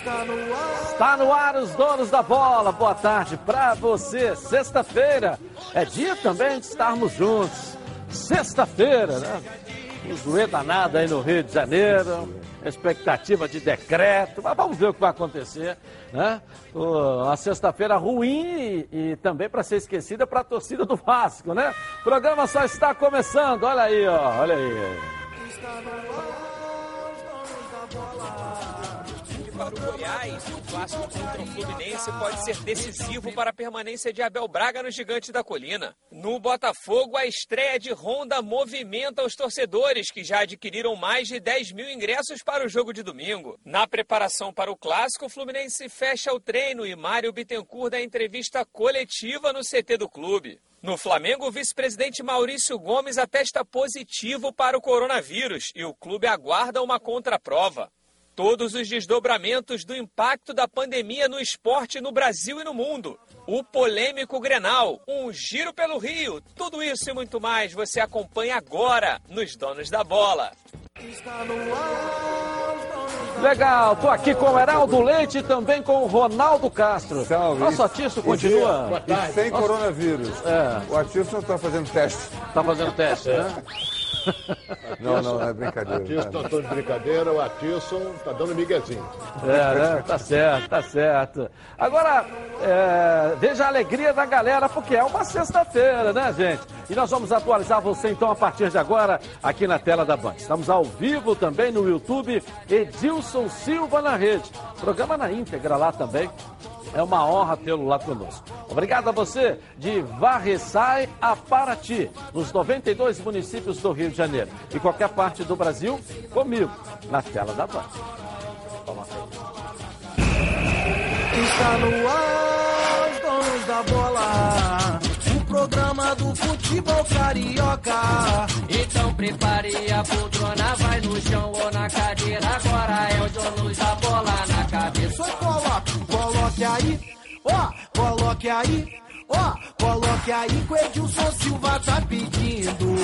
Está no ar. Está no ar os donos da bola. Boa tarde para você. Sexta-feira é dia também de estarmos juntos. Sexta-feira, né? Um zoe danado aí no Rio de Janeiro. Expectativa de decreto. Mas vamos ver o que vai acontecer, né? A sexta-feira ruim e, e também para ser esquecida para a torcida do Vasco, né? O programa só está começando. Olha aí, ó. Olha aí. Está no ar. Para o Goiás, o clássico contra o Fluminense pode ser decisivo para a permanência de Abel Braga no Gigante da Colina. No Botafogo, a estreia de Honda movimenta os torcedores, que já adquiriram mais de 10 mil ingressos para o jogo de domingo. Na preparação para o clássico, o Fluminense fecha o treino e Mário Bittencourt dá entrevista coletiva no CT do clube. No Flamengo, o vice-presidente Maurício Gomes atesta positivo para o coronavírus e o clube aguarda uma contraprova. Todos os desdobramentos do impacto da pandemia no esporte no Brasil e no mundo. O polêmico Grenal, um giro pelo Rio, tudo isso e muito mais você acompanha agora nos Donos da Bola. Está no ar. Os donos da Legal, tô aqui com o Heraldo Leite e também com o Ronaldo Castro. Salve. Nosso Atício continua. E sem coronavírus. É. O Atilson está fazendo teste. Tá fazendo teste, né? Não, não, é brincadeira. Atilson tá todo de brincadeira, o Atilson tá dando miguezinho. É, né? Tá certo, tá certo. Agora, é, veja a alegria da galera, porque é uma sexta-feira, né, gente? E nós vamos atualizar você, então, a partir de agora, aqui na tela da Band. Estamos ao vivo também no YouTube, Edilson Silva na rede. Programa na íntegra lá também. É uma honra tê-lo lá conosco. Obrigado a você de Varreçai a Paraty, nos 92 municípios do Rio de Janeiro. E qualquer parte do Brasil, comigo, na tela da Band. Toma. Está no ar, os donos da bola. Programa do futebol carioca. Então prepare a poltrona, vai no chão ou na cadeira. Agora é o dono da bola na cabeça. Coloque, coloque aí, ó, coloque aí. Ó, coloque aí que o Edilson Silva tá pedindo.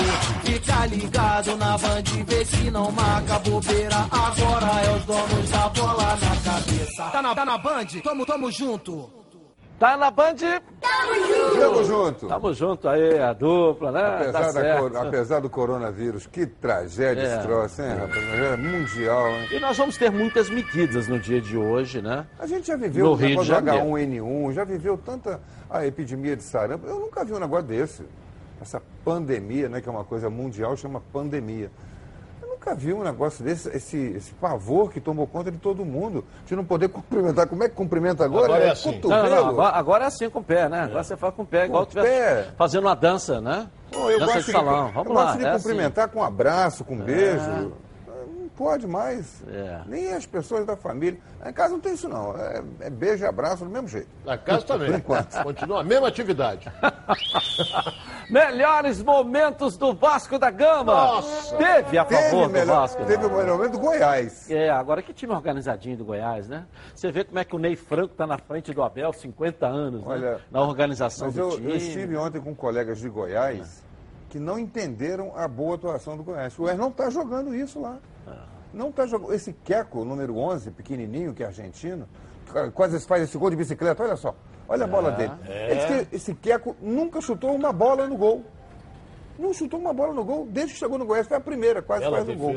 Fica ligado na band, vê se não marca bobeira. Agora é os donos da bola na cabeça. Tá na, tá na band? Tamo, tamo junto. Tá na Band? Tamo junto. Tamo junto aí, a dupla, né? Apesar, tá da cor- apesar do coronavírus, que tragédia É. esse troço, hein, rapaz? É mundial, hein? E nós vamos ter muitas medidas no dia de hoje, né? A gente já viveu No o Rio de negócio do Janeiro. H1N1, já viveu tanta a epidemia de sarampo. Eu nunca vi um negócio desse. Essa pandemia, né, que é uma coisa mundial, chama pandemia. Eu nunca vi um negócio desse, esse, esse pavor que tomou conta de todo mundo, de não poder cumprimentar. Como é que cumprimenta agora? Agora é assim. cotovelo. Não, não, não, agora, agora é assim com o pé, né? Agora você faz com o pé, igual Com pé. fazendo uma dança, né? Pô, eu dança gosto de salão. de, Vamos eu lá. gosto de é assim. cumprimentar com um abraço, com um beijo. Pode mais. É. Nem as pessoas da família. Em casa não tem isso, não. É, é beijo e abraço do mesmo jeito. Na casa também. Por enquanto. Continua a mesma atividade. Melhores momentos do Vasco da Gama. Nossa. Teve a Teve, favor do melhor, Vasco. teve o melhor momento do Goiás. É, agora que time organizadinho do Goiás, né? Você vê como é que o Ney Franco tá na frente do Abel, 50 anos, né? Olha, Na organização Mas do eu, time. eu estive ontem com colegas de Goiás que não entenderam a boa atuação do Goiás. O Goiás não está jogando isso lá. Não está jogando. Esse Queco, número 11, pequenininho, que é argentino, quase faz esse gol de bicicleta, olha só. Olha a bola dele. Ele disse que esse Queco nunca chutou uma bola no gol. Não chutou uma bola no gol desde que chegou no Goiás. Foi a primeira, quase Bela faz um gol.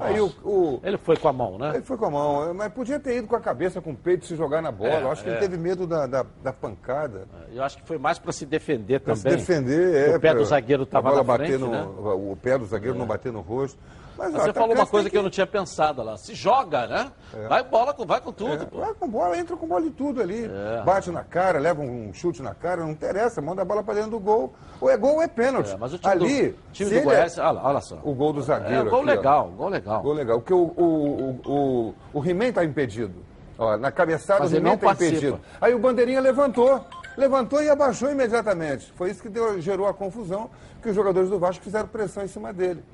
Aí o, o- Ele foi com a mão, né? ele foi com a mão, mas podia ter ido com a cabeça, com o peito, se jogar na bola. É, Eu acho que ele é. teve medo da, da, da pancada. Eu acho que foi mais para se defender Pra se também. defender, é. O pé pra- do zagueiro estava na bater frente, no, né? O pé do zagueiro não bater no rosto. Mas, ó, você falou uma coisa tem que eu não tinha pensado lá. Se joga, né? Vai bola, com- vai com tudo, É, vai com bola, entra com bola e tudo ali. É. Bate na cara, leva um chute na cara, não interessa, manda a bola pra dentro do gol. Ou é gol ou é pênalti. É, mas o time ali, do, time do ele Goiás, é- olha, olha só. o gol do É, zagueiro. gol aqui, ó. legal, gol legal. Gol legal. Porque o, o, o, o, o He-Man tá impedido. Ó, na cabeçada Mas o He-Man tá participa. impedido. Aí o Bandeirinha levantou. Levantou e abaixou imediatamente. Foi isso que deu- gerou a confusão, que os jogadores do Vasco fizeram pressão em cima dele.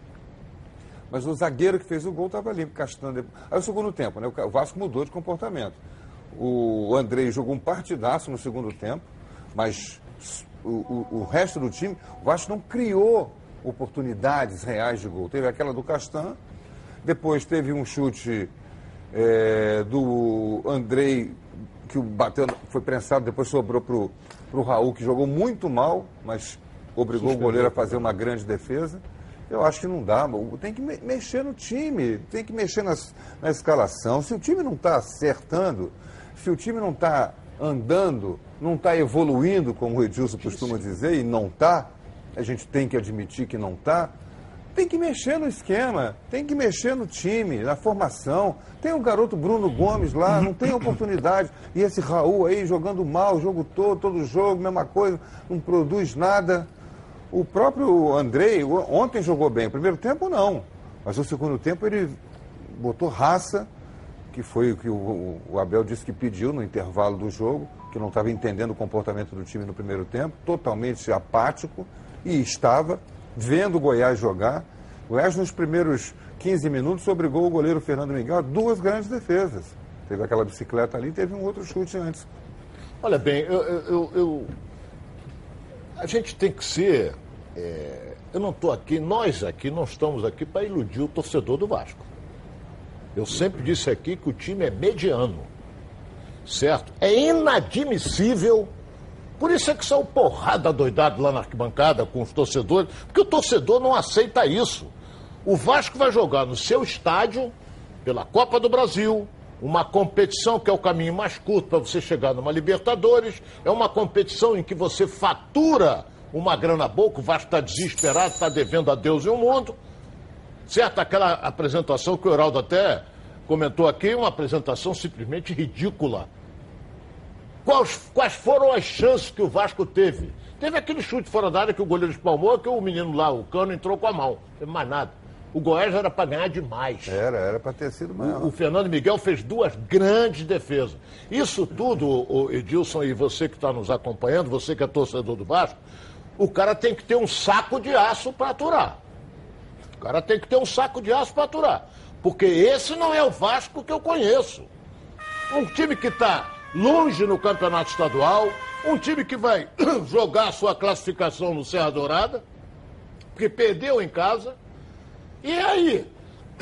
Mas o zagueiro que fez o gol estava limpo, castando. Aí o segundo tempo, né? O Vasco mudou de comportamento. O Andrei jogou um partidaço no segundo tempo, mas o, o- o resto do time, o Vasco não criou oportunidades reais de gol. Teve aquela do Castan, depois teve um chute é, do Andrei, que bateu, foi prensado, depois sobrou para o Raul, que jogou muito mal, mas obrigou o goleiro a fazer uma grande defesa. Eu acho que não dá. Tem que me- mexer no time, tem que mexer nas- na escalação. Se o time não está acertando, se o time não está andando, não está evoluindo, como o Edilson costuma dizer, e não está, a gente tem que admitir que não está, tem que mexer no esquema, tem que mexer no time, na formação. Tem o garoto Bruno Gomes lá, não tem oportunidade. E esse Raul aí jogando mal o jogo todo, todo jogo, mesma coisa, não produz nada. O próprio Andrei ontem jogou bem, o primeiro tempo não. Mas o segundo tempo ele botou raça, que foi o que o, o Abel disse que pediu no intervalo do jogo, que não estava entendendo o comportamento do time no primeiro tempo, totalmente apático, e estava vendo o Goiás jogar. O Goiás, nos primeiros 15 minutos, obrigou o goleiro Fernando Miguel a duas grandes defesas. Teve aquela bicicleta ali, teve um outro chute antes. Olha bem, eu, eu- eu- eu- a gente tem que ser. É, eu não estou aqui, nós aqui não estamos aqui para iludir o torcedor do Vasco. Eu sempre disse aqui que o time é mediano. Certo? É inadmissível. Por isso é que são porrada doidado lá na arquibancada com os torcedores, porque o torcedor não aceita isso. O Vasco vai jogar no seu estádio, pela Copa do Brasil, uma competição que é o caminho mais curto para você chegar numa Libertadores, é uma competição em que você fatura uma grana boa, o Vasco está desesperado, está devendo a Deus e o mundo. Certo? Aquela apresentação que o Heraldo até comentou aqui, uma apresentação simplesmente ridícula. Quais, quais foram as chances que o Vasco teve? Teve aquele chute fora da área que o goleiro espalmou, que o menino lá, o cano, entrou com a mão. Não teve mais nada. O Goiás era para ganhar demais. Era, era para ter sido maior. O Fernando Miguel fez duas grandes defesas. Isso tudo, o Edilson e você que está nos acompanhando, você que é torcedor do Vasco, o cara tem que ter um saco de aço para aturar. O cara tem que ter um saco de aço para aturar. Porque esse não é o Vasco que eu conheço. Um time que está longe no campeonato estadual, um time que vai jogar a sua classificação no Serra Dourada, que perdeu em casa. E aí?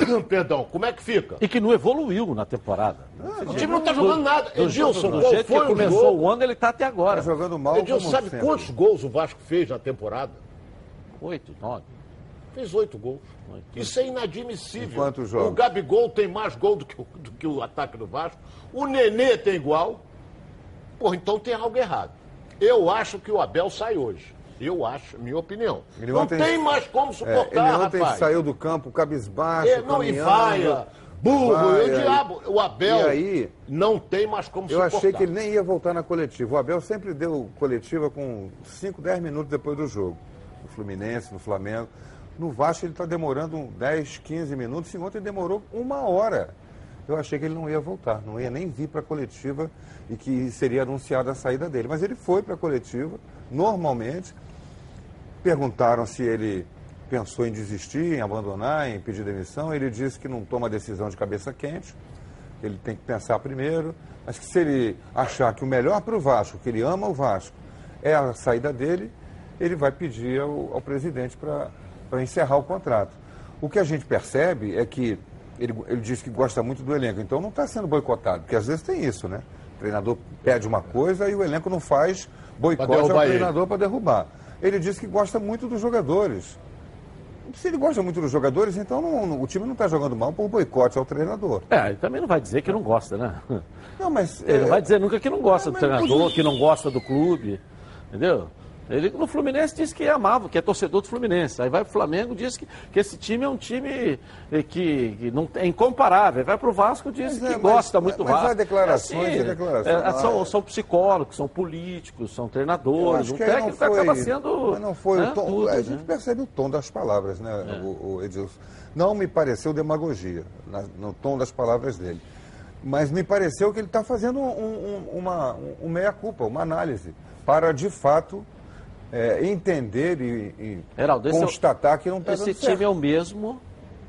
Perdão, como é que fica? E que não evoluiu na temporada. O time não está jogando nada. Do, Edilson, do jeito que foi o começou jogo? o ano, ele está até agora. Tá jogando mal Edilson, sabe sempre. quantos gols o Vasco fez na temporada? Oito, nove. Fez oito gols. Oito. Isso é inadmissível. Quantos jogos? O Gabigol tem mais gol do que, o- do que o ataque do Vasco. O Nenê tem igual. Pô, então tem algo errado. Eu acho que o Abel sai hoje. Eu acho, minha opinião. Ele não ontem- tem mais como É, suportar, ele ontem rapaz. saiu do campo cabisbaixo, É, não, e vaia, burro, vaia, e o diabo. O Abel E aí, não tem mais como eu suportar. achei que ele nem ia voltar na coletiva. O Abel sempre deu coletiva com 5, 10 minutos depois do jogo. No Fluminense, no Flamengo. No Vasco ele está demorando um 10, 15 minutos, e ontem demorou uma hora. Eu achei que ele não ia voltar, não ia nem vir para a coletiva e que seria anunciada a saída dele. Mas ele foi para a coletiva, normalmente. Perguntaram se ele pensou em desistir, em abandonar, em pedir demissão. Ele disse que não toma decisão de cabeça quente, que ele tem que pensar primeiro, mas que se ele achar que o melhor para o Vasco, que ele ama o Vasco, é a saída dele, ele vai pedir ao, ao presidente para encerrar o contrato. O que a gente percebe é que ele, ele diz que gosta muito do elenco, então não está sendo boicotado, porque às vezes tem isso, né? O treinador pede uma coisa e o elenco não faz boicote ao treinador para derrubar. Ele disse que gosta muito dos jogadores. Se ele gosta muito dos jogadores, então não- não- o time não está jogando mal por boicote ao treinador. É, ele também não vai dizer que não gosta, né? Não, mas. Ele é, não vai dizer nunca que não gosta É, do treinador, que não gosta do clube. Entendeu? Ele no Fluminense disse que amava, que é torcedor do Fluminense. Aí vai pro Flamengo diz que, que esse time é um time eh, que, que não é incomparável. Vai pro Vasco diz Mas que é, mas- gosta muito do mas Vasco. há declarações É e declarações. é, são, são psicólogos, são políticos, são treinadores. Um aí técnico foi, acaba sendo. mas não foi né, o tom. tudo, a né? gente percebe o tom das palavras, né, o, o Edilson? Não me pareceu demagogia na- no tom das palavras dele. Mas me pareceu que ele está fazendo um, um- uma um meia-culpa, uma análise, para de fato é, entender e, e Heraldo, esse é o- constatar que não está Esse dando time certo. é o mesmo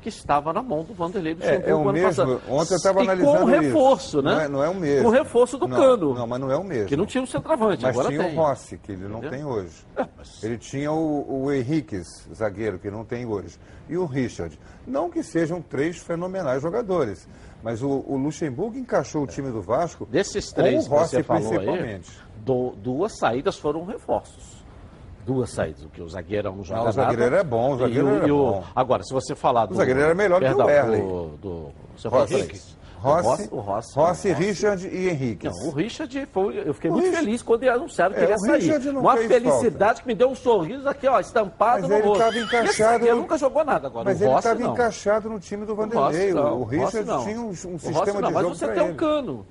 que estava na mão do Vanderlei É, Luxemburgo é o ano mesmo. passado. Ontem eu estava analisando com o reforço, isso. né? Não é, não é o mesmo. Com o reforço do não, Cano. Não, mas não é o mesmo. Que não tinha o centroavante, Mas agora tinha tem. o Rossi, que ele não Entendeu? tem hoje. É, mas- Ele tinha o, o Henriquez, zagueiro, que não tem hoje. E o Richard. Não que sejam três fenomenais jogadores, Mas o, o Luxemburgo encaixou o time do Vasco Desses com três o que Rossi você falou aí, principalmente. do- duas saídas foram reforços. Duas saídas, porque o zagueiro não joga o zagueiro nada. era bom, o zagueiro o- era e o- bom. Agora, se você falar do... O zagueiro era melhor que o perdão, Erley. Do, do, você Rossi. Rossi, o Rossi, Rossi, o Rossi. Richard e Henrique. Não, o Richard foi. Eu fiquei O muito Richard- feliz quando anunciaram que É, ele ia o sair. Não Uma felicidade que me deu um sorriso aqui, ó, estampado Mas no ele rosto. tava encaixado zagueiro no- nunca jogou nada agora. Mas o ele estava não. encaixado no time do O Vanderlei. não. O O Richard não. tinha um, um O sistema não, de mas jogo você pra tem um ele. cano.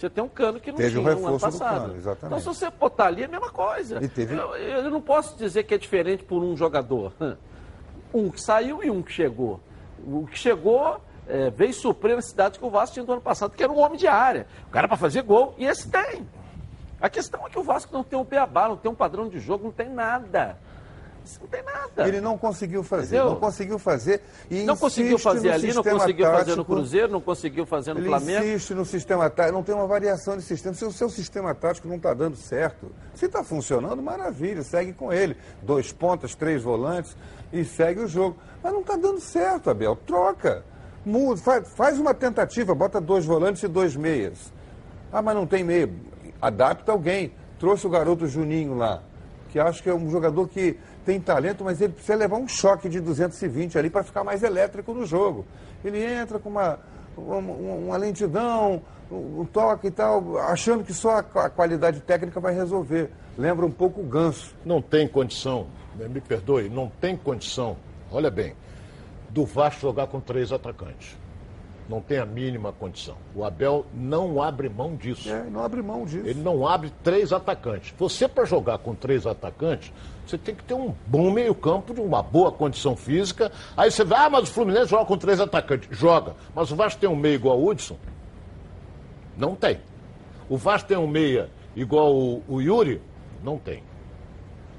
Você tem um cano que não Teve tinha no ano do passado. Cano, exatamente. Então, se você botar ali, é a mesma coisa. E teve- eu, eu não posso dizer que é diferente por um jogador. Um que saiu e um que chegou. O que chegou é, veio suprir a necessidade que o Vasco tinha do ano passado, que era um homem de área. O cara para fazer gol, e esse tem. A questão é que o Vasco não tem um beabá, não tem um padrão de jogo, não tem nada. Isso Não tem nada. Ele não conseguiu fazer, Entendeu? não conseguiu fazer. E não conseguiu fazer ali, não conseguiu fazer no tático. Cruzeiro, não conseguiu fazer no Ele Flamengo. insiste no sistema tático, não tem uma variação de sistema. Se o seu sistema tático não está dando certo, se está funcionando, maravilha, segue com ele. Dois pontas, três volantes e segue o jogo. Mas não está dando certo, Abel. Troca. Muda, faz, faz uma tentativa, bota dois volantes e dois meias. Ah, mas não tem meia. Adapta alguém. Trouxe o garoto Juninho lá, que acho que é um jogador que tem talento, mas ele precisa levar um choque de 220 ali para ficar mais elétrico no jogo. Ele entra com uma, uma, uma lentidão, um, toque e tal, achando que só a, a qualidade técnica vai resolver. Lembra um pouco o Ganso. Não tem condição, né, me perdoe, não tem condição, olha bem, do Vasco jogar com três atacantes. Não tem a mínima condição. O Abel não abre mão disso. É, não abre mão disso. Ele não abre três atacantes. Você, para jogar com três atacantes, você tem que ter um bom meio-campo, de uma boa condição física. Aí você vai, ah, mas o Fluminense joga com três atacantes. Joga. Mas o Vasco tem um meio igual o Hudson? Não tem. O Vasco tem um meia igual o, o Yuri? Não tem.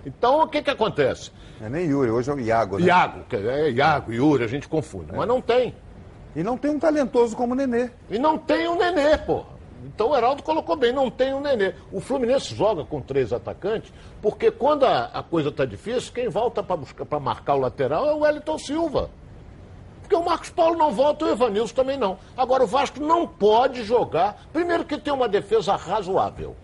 Então, o que que acontece? É nem Yuri, hoje é o Iago, né? Iago, é Iago, Yuri, a gente confunde. Mas não tem. E não tem um talentoso como o Nenê. E não tem o Nenê, pô. Então o Heraldo colocou bem, não tem o Nenê. O Fluminense joga com três atacantes, porque quando a, a coisa está difícil, quem volta para marcar o lateral é o Wellington Silva. Porque o Marcos Paulo não volta, o Evanilson também não. Agora, o Vasco não pode jogar. Primeiro que tem uma defesa razoável.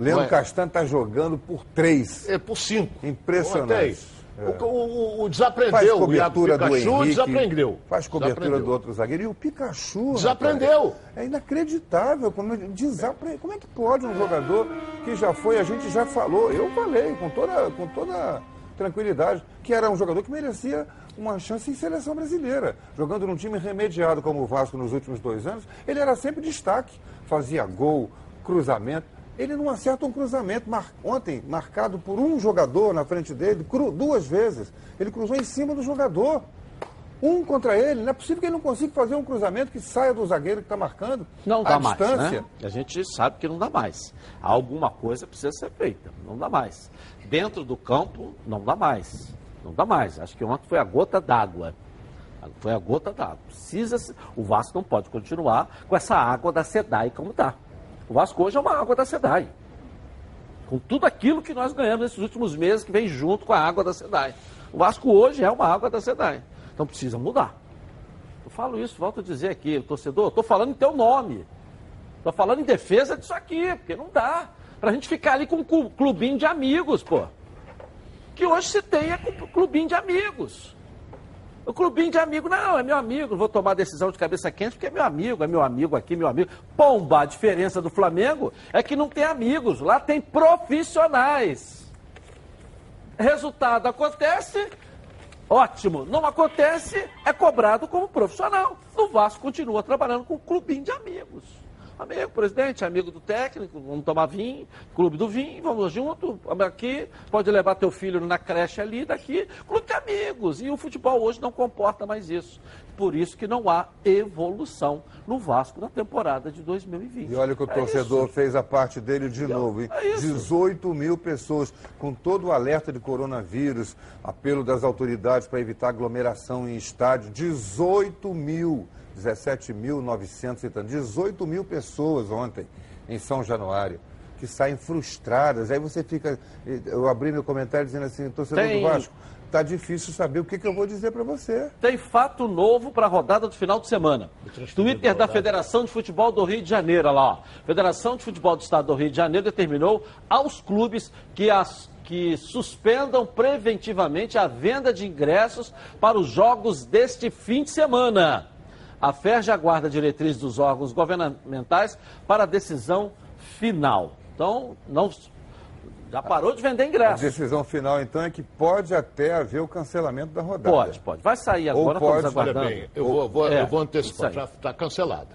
Leandro? Castanho está jogando por três. É por cinco. Impressionante. Aí. É. O, o- o Faz desaprendeu, o Iago cobertura do Henrique. desaprendeu. Faz cobertura Desaprendeu. do outro zagueiro. E o Pikachu. Desaprendeu. rapaz, é inacreditável. Como, desapre... como é que pode um jogador que já foi, a gente já falou, eu falei com toda, com toda tranquilidade, que era um jogador que merecia uma chance em seleção brasileira. Jogando num time remediado como o Vasco nos últimos dois anos, ele era sempre destaque. Fazia gol, cruzamento. Ele não acerta um cruzamento. Mar- Ontem, marcado por um jogador na frente dele, cru- duas vezes. Ele cruzou em cima do jogador. Um contra ele. Não é possível que ele não consiga fazer um cruzamento que saia do zagueiro que está marcando. Não a dá mais, distância. né? A gente sabe que não dá mais. Alguma coisa precisa ser feita, não dá mais. Dentro do campo, não dá mais. Não dá mais. Acho que ontem foi a gota d'água. Foi a gota d'água. Precisa, se- o Vasco não pode continuar com essa água da SEDAI como está. O Vasco hoje é uma água da SEDAI. Com tudo aquilo que nós ganhamos nesses últimos meses que vem junto com a água da SEDAI. O Vasco hoje é uma água da SEDAI. Então precisa mudar. Eu falo isso, volto a dizer aqui, torcedor, estou falando em teu nome. Estou falando em defesa disso aqui, porque não dá. Pra gente ficar ali com um clu- clubinho de amigos, pô. Que hoje se tem é clubinho de amigos. O clubinho de amigo, não, é meu amigo, vou tomar decisão de cabeça quente porque é meu amigo, é meu amigo aqui, meu amigo. Pomba, a diferença do Flamengo é que não tem amigos, lá tem profissionais. Resultado acontece, ótimo. Não acontece, é cobrado como profissional. No Vasco continua trabalhando com um clubinho de amigos. Amigo, presidente, amigo do técnico, vamos tomar vinho, clube do vinho, vamos junto, aqui, pode levar teu filho na creche ali, daqui, clube de amigos. E o futebol hoje não comporta mais isso. Por isso que não há evolução no Vasco na temporada de 2020. E olha que o É torcedor isso. fez a parte dele de novo. hein? é isso. 18 mil pessoas, com todo o alerta de coronavírus, apelo das autoridades para evitar aglomeração em estádio. 18 mil, 17.900 e tanto. 18 mil pessoas ontem em São Januário. Que saem frustradas. Aí você fica. Eu abri meu comentário dizendo assim, torcedor Tem- do Vasco. tá difícil saber o que, que eu vou dizer para você. Tem fato novo para a rodada do final de semana. Twitter da Federação de Futebol do Rio de Janeiro, olha lá. Ó. Federação de Futebol do Estado do Rio de Janeiro determinou aos clubes que as que suspendam preventivamente a venda de ingressos para os jogos deste fim de semana. A FERJ aguarda diretrizes dos órgãos governamentais para a decisão final. Então, não já parou de vender ingressos. A decisão final, então, é que pode até haver o cancelamento da rodada. Pode, pode. Vai sair agora, Ou pode, estamos aguardando. Olha bem, eu vou, vou- É, eu vou antecipar, já está cancelada.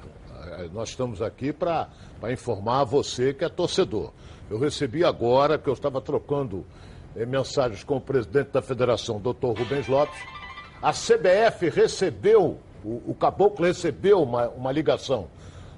Eh, Nós estamos aqui para informar você que é torcedor. Eu recebi agora, que eu estava trocando eh, mensagens com o presidente da federação, doutor Rubens Lopes. A CBF recebeu, o, o Caboclo recebeu uma, uma ligação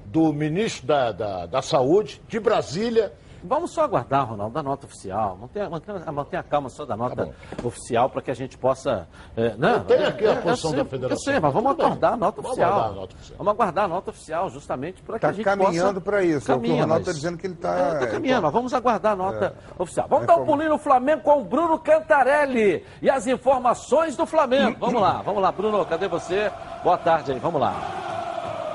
do ministro da, da, da Saúde, de Brasília, Vamos só aguardar, Ronaldo, da nota oficial. Mantenha, mantenha, mantenha a calma só da nota oficial para que a gente possa. É, não, Eu tenho aqui a é, eu posição sei, da federação. Eu sei, mas vamos aguardar a nota Vamos oficial. aguardar a nota oficial. Vamos aguardar a nota oficial, justamente para que Está a gente caminhando possa... para isso. é o Caminha, Ronaldo está dizendo que ele está. É, tá caminhando, mas vamos aguardar a nota oficial. Vamos É dar um pulinho no Flamengo com o Bruno Cantarelli e as informações do Flamengo. Vamos lá, vamos lá, Bruno, cadê você? Boa tarde aí, vamos lá.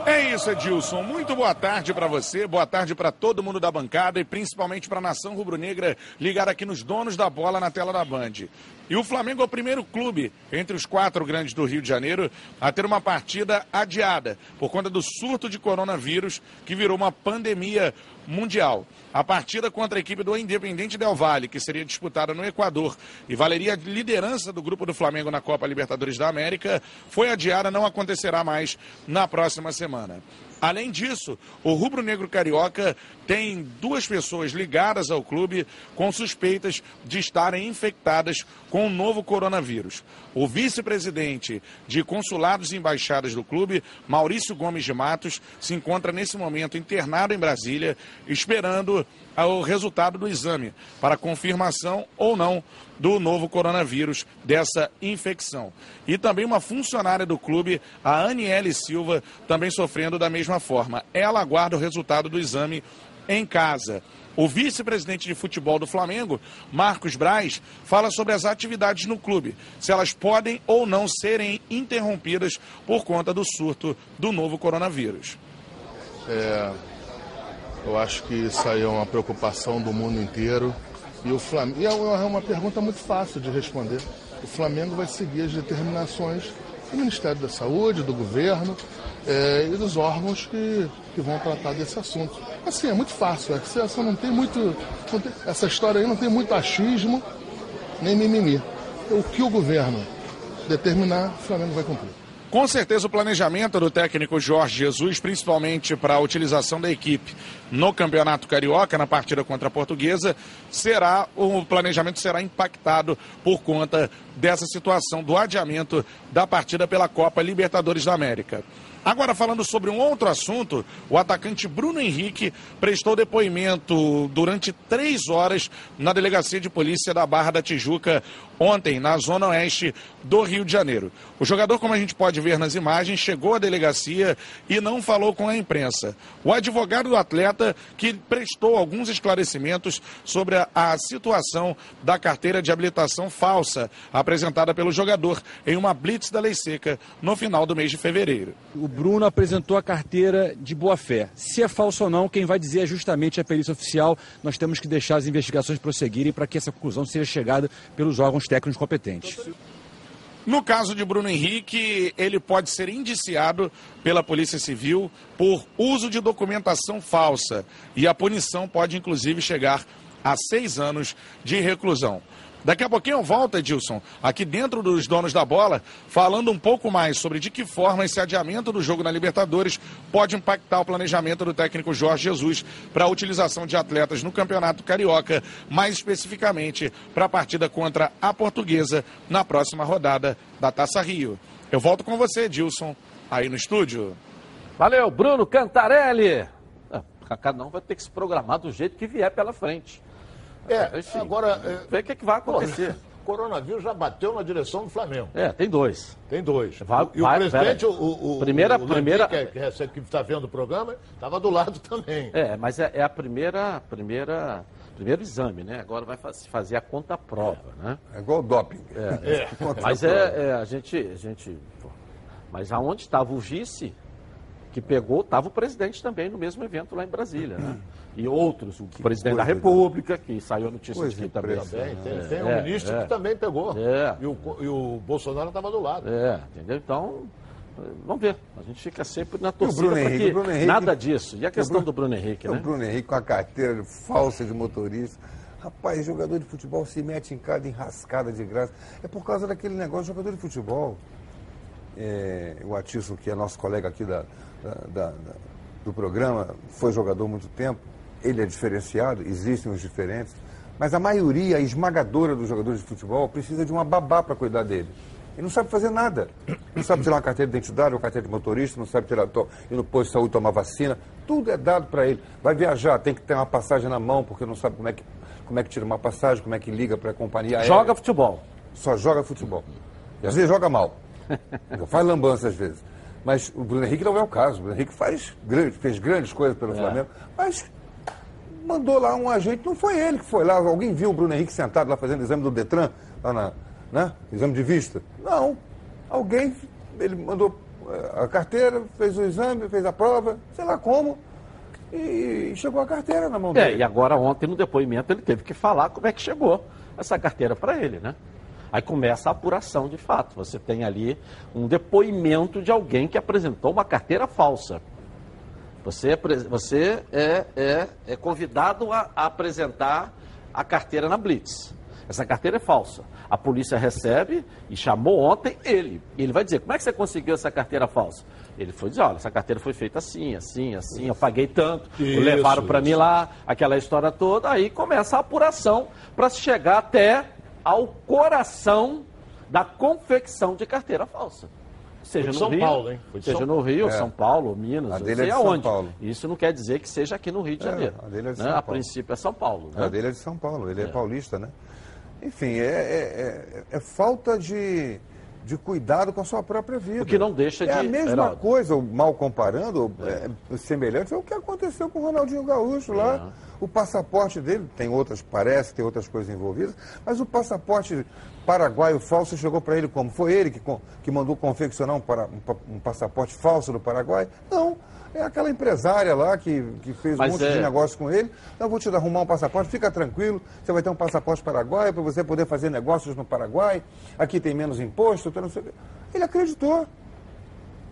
É isso, Edilson. Muito boa tarde para você, boa tarde para todo mundo da bancada e principalmente para a nação rubro-negra ligada aqui nos donos da bola na tela da Band. E o Flamengo é o primeiro clube entre os quatro grandes do Rio de Janeiro a ter uma partida adiada por conta do surto de coronavírus que virou uma pandemia mundial. A partida contra a equipe do Independente Del Valle, que seria disputada no Equador e valeria a liderança do grupo do Flamengo na Copa Libertadores da América, foi adiada, não acontecerá mais na próxima semana. Além disso, o rubro-negro carioca tem duas pessoas ligadas ao clube com suspeitas de estarem infectadas com o novo coronavírus. O vice-presidente de consulados e embaixadas do clube, Maurício Gomes de Matos, se encontra nesse momento internado em Brasília, esperando o resultado do exame para confirmação ou não do novo coronavírus, dessa infecção. E também uma funcionária do clube, a Aniele Silva, também sofrendo da mesma forma. Ela aguarda o resultado do exame em casa. O vice-presidente de futebol do Flamengo, Marcos Braz, fala sobre as atividades no clube, se elas podem ou não serem interrompidas por conta do surto do novo coronavírus. É, eu acho que isso aí é uma preocupação do mundo inteiro. E, o Flamengo, e é uma pergunta muito fácil de responder. O Flamengo vai seguir as determinações do Ministério da Saúde, do governo é, e dos órgãos que, que vão tratar desse assunto. Assim, é muito fácil. É não tem muito. não tem- essa história aí não tem muito achismo nem mimimi. O que o governo determinar, o Flamengo vai cumprir. Com certeza o planejamento do técnico Jorge Jesus, principalmente para a utilização da equipe no Campeonato Carioca, na partida contra a Portuguesa, será o planejamento será impactado por conta dessa situação do adiamento da partida pela Copa Libertadores da América. Agora, falando sobre um outro assunto, o atacante Bruno Henrique prestou depoimento durante três horas na delegacia de polícia da Barra da Tijuca, ontem, na zona oeste do Rio de Janeiro. O jogador, como a gente pode ver nas imagens, chegou à delegacia e não falou com a imprensa. O advogado do atleta, que prestou alguns esclarecimentos sobre a, a situação da carteira de habilitação falsa apresentada pelo jogador em uma blitz da Lei Seca no final do mês de fevereiro. O Bruno apresentou a carteira de boa-fé. Se é falso ou não, quem vai dizer é justamente a perícia oficial. Nós temos que deixar as investigações prosseguirem para que essa conclusão seja chegada pelos órgãos técnicos competentes. No caso de Bruno Henrique, ele pode ser indiciado pela Polícia Civil por uso de documentação falsa. E a punição pode, inclusive, chegar a seis anos de reclusão. Daqui a pouquinho eu volto, Edilson, aqui dentro dos donos da bola, falando um pouco mais sobre de que forma esse adiamento do jogo na Libertadores pode impactar o planejamento do técnico Jorge Jesus para a utilização de atletas no Campeonato Carioca, mais especificamente para a partida contra a Portuguesa na próxima rodada da Taça Rio. Eu volto com você, Edilson, aí no estúdio. Valeu, Bruno Cantarelli. Ah, cada um vai ter que se programar do jeito que vier pela frente. É, Enfim, agora. é, Ver o que, que vai acontecer. O coronavírus já bateu na direção do Flamengo. É, tem dois. Tem dois. Vai- e vai- o presidente, pera o, o, o- Primeira- o primeira- que, é- que, recebe- que está vendo o programa, estava do lado também. É, mas é, é a primeira, primeira Primeiro exame, né? Agora vai fazer a conta prova, né? É igual o doping. É, Mas é, é, a gente, a gente. pô, Mas aonde estava o vice que pegou, estava o presidente também no mesmo evento lá em Brasília, né? E outros, o presidente da coisa, República, que saiu a notícia Coisa de que também. Tem, tem, tem um É, ministro é. que também pegou. É. E, o, e o Bolsonaro estava do lado. É, entendeu? Então, vamos ver. A gente fica sempre na torcida Bruno Henrique? que O Bruno Henrique- nada disso. E a questão Bruno- do Bruno Henrique, É o né? Bruno Henrique com a carteira falsa de motorista. Rapaz, jogador de futebol se mete em cada enrascada de graça. É por causa daquele negócio, jogador de futebol. É, o Atisson, que é nosso colega aqui da, da- da- do programa, foi jogador muito tempo. Ele é diferenciado, existem os diferentes. Mas a maioria esmagadora dos jogadores de futebol precisa de uma babá para cuidar dele. Ele não sabe fazer nada. Não sabe tirar uma carteira de identidade, uma carteira de motorista, não sabe tirar, ir no posto de saúde tomar vacina. Tudo é dado para ele. Vai viajar, tem que ter uma passagem na mão, porque não sabe como é que, como é que tira uma passagem, como é que liga para a companhia aérea. Joga futebol. Só joga futebol. E às vezes joga mal. Faz lambança às vezes. Mas o Bruno Henrique não é o caso. O Bruno Henrique faz grande, fez grandes coisas pelo Flamengo. Mas mandou lá um agente, não foi ele que foi lá. Alguém viu o Bruno Henrique sentado lá fazendo exame do Detran, lá na, né? Exame de vista? Não. Alguém, ele mandou eh, a carteira, fez o exame, fez a prova, sei lá como, e chegou a carteira na mão É, dele. e agora ontem no depoimento ele teve que falar como é que chegou essa carteira para ele, né? Aí começa a apuração de fato. Você tem ali um depoimento de alguém que apresentou uma carteira falsa. Você, é você é, é- é convidado a, a apresentar a carteira na Blitz. Essa carteira é falsa. A polícia recebe e chamou ontem ele. Ele vai dizer, como é que você conseguiu essa carteira falsa? Ele foi dizer, olha, essa carteira foi feita assim, assim, assim, eu paguei tanto, Isso, levaram para mim lá, aquela história toda, aí começa a apuração para chegar até ao coração da confecção de carteira falsa. Seja de no São Rio, Paulo, hein? Foi de seja São- no Rio, É. São Paulo, Minas, A não dele é sei de São aonde. Paulo. Isso não quer dizer que seja aqui no Rio de É, Janeiro. a dele é de né? São A Paulo. princípio é São Paulo. A Né? dele é de São Paulo, ele é, paulista, né? Enfim, é, é- é- é falta de, de cuidado com a sua própria vida. O que não deixa É a de- mesma coisa, mal comparando, é, semelhante ao que aconteceu com o Ronaldinho Gaúcho lá. O passaporte dele, tem outras, parece tem outras coisas envolvidas, mas o passaporte paraguaio falso chegou para ele como? Foi ele que, que mandou confeccionar um, para- um um passaporte falso do Paraguai? Não. É aquela empresária lá que, que fez Mas um monte é- de negócio com ele. Então, eu vou te arrumar um passaporte, fica tranquilo. Você vai ter um passaporte paraguaio para você poder fazer negócios no Paraguai. Aqui tem menos imposto. então não sei o quê. Ele acreditou.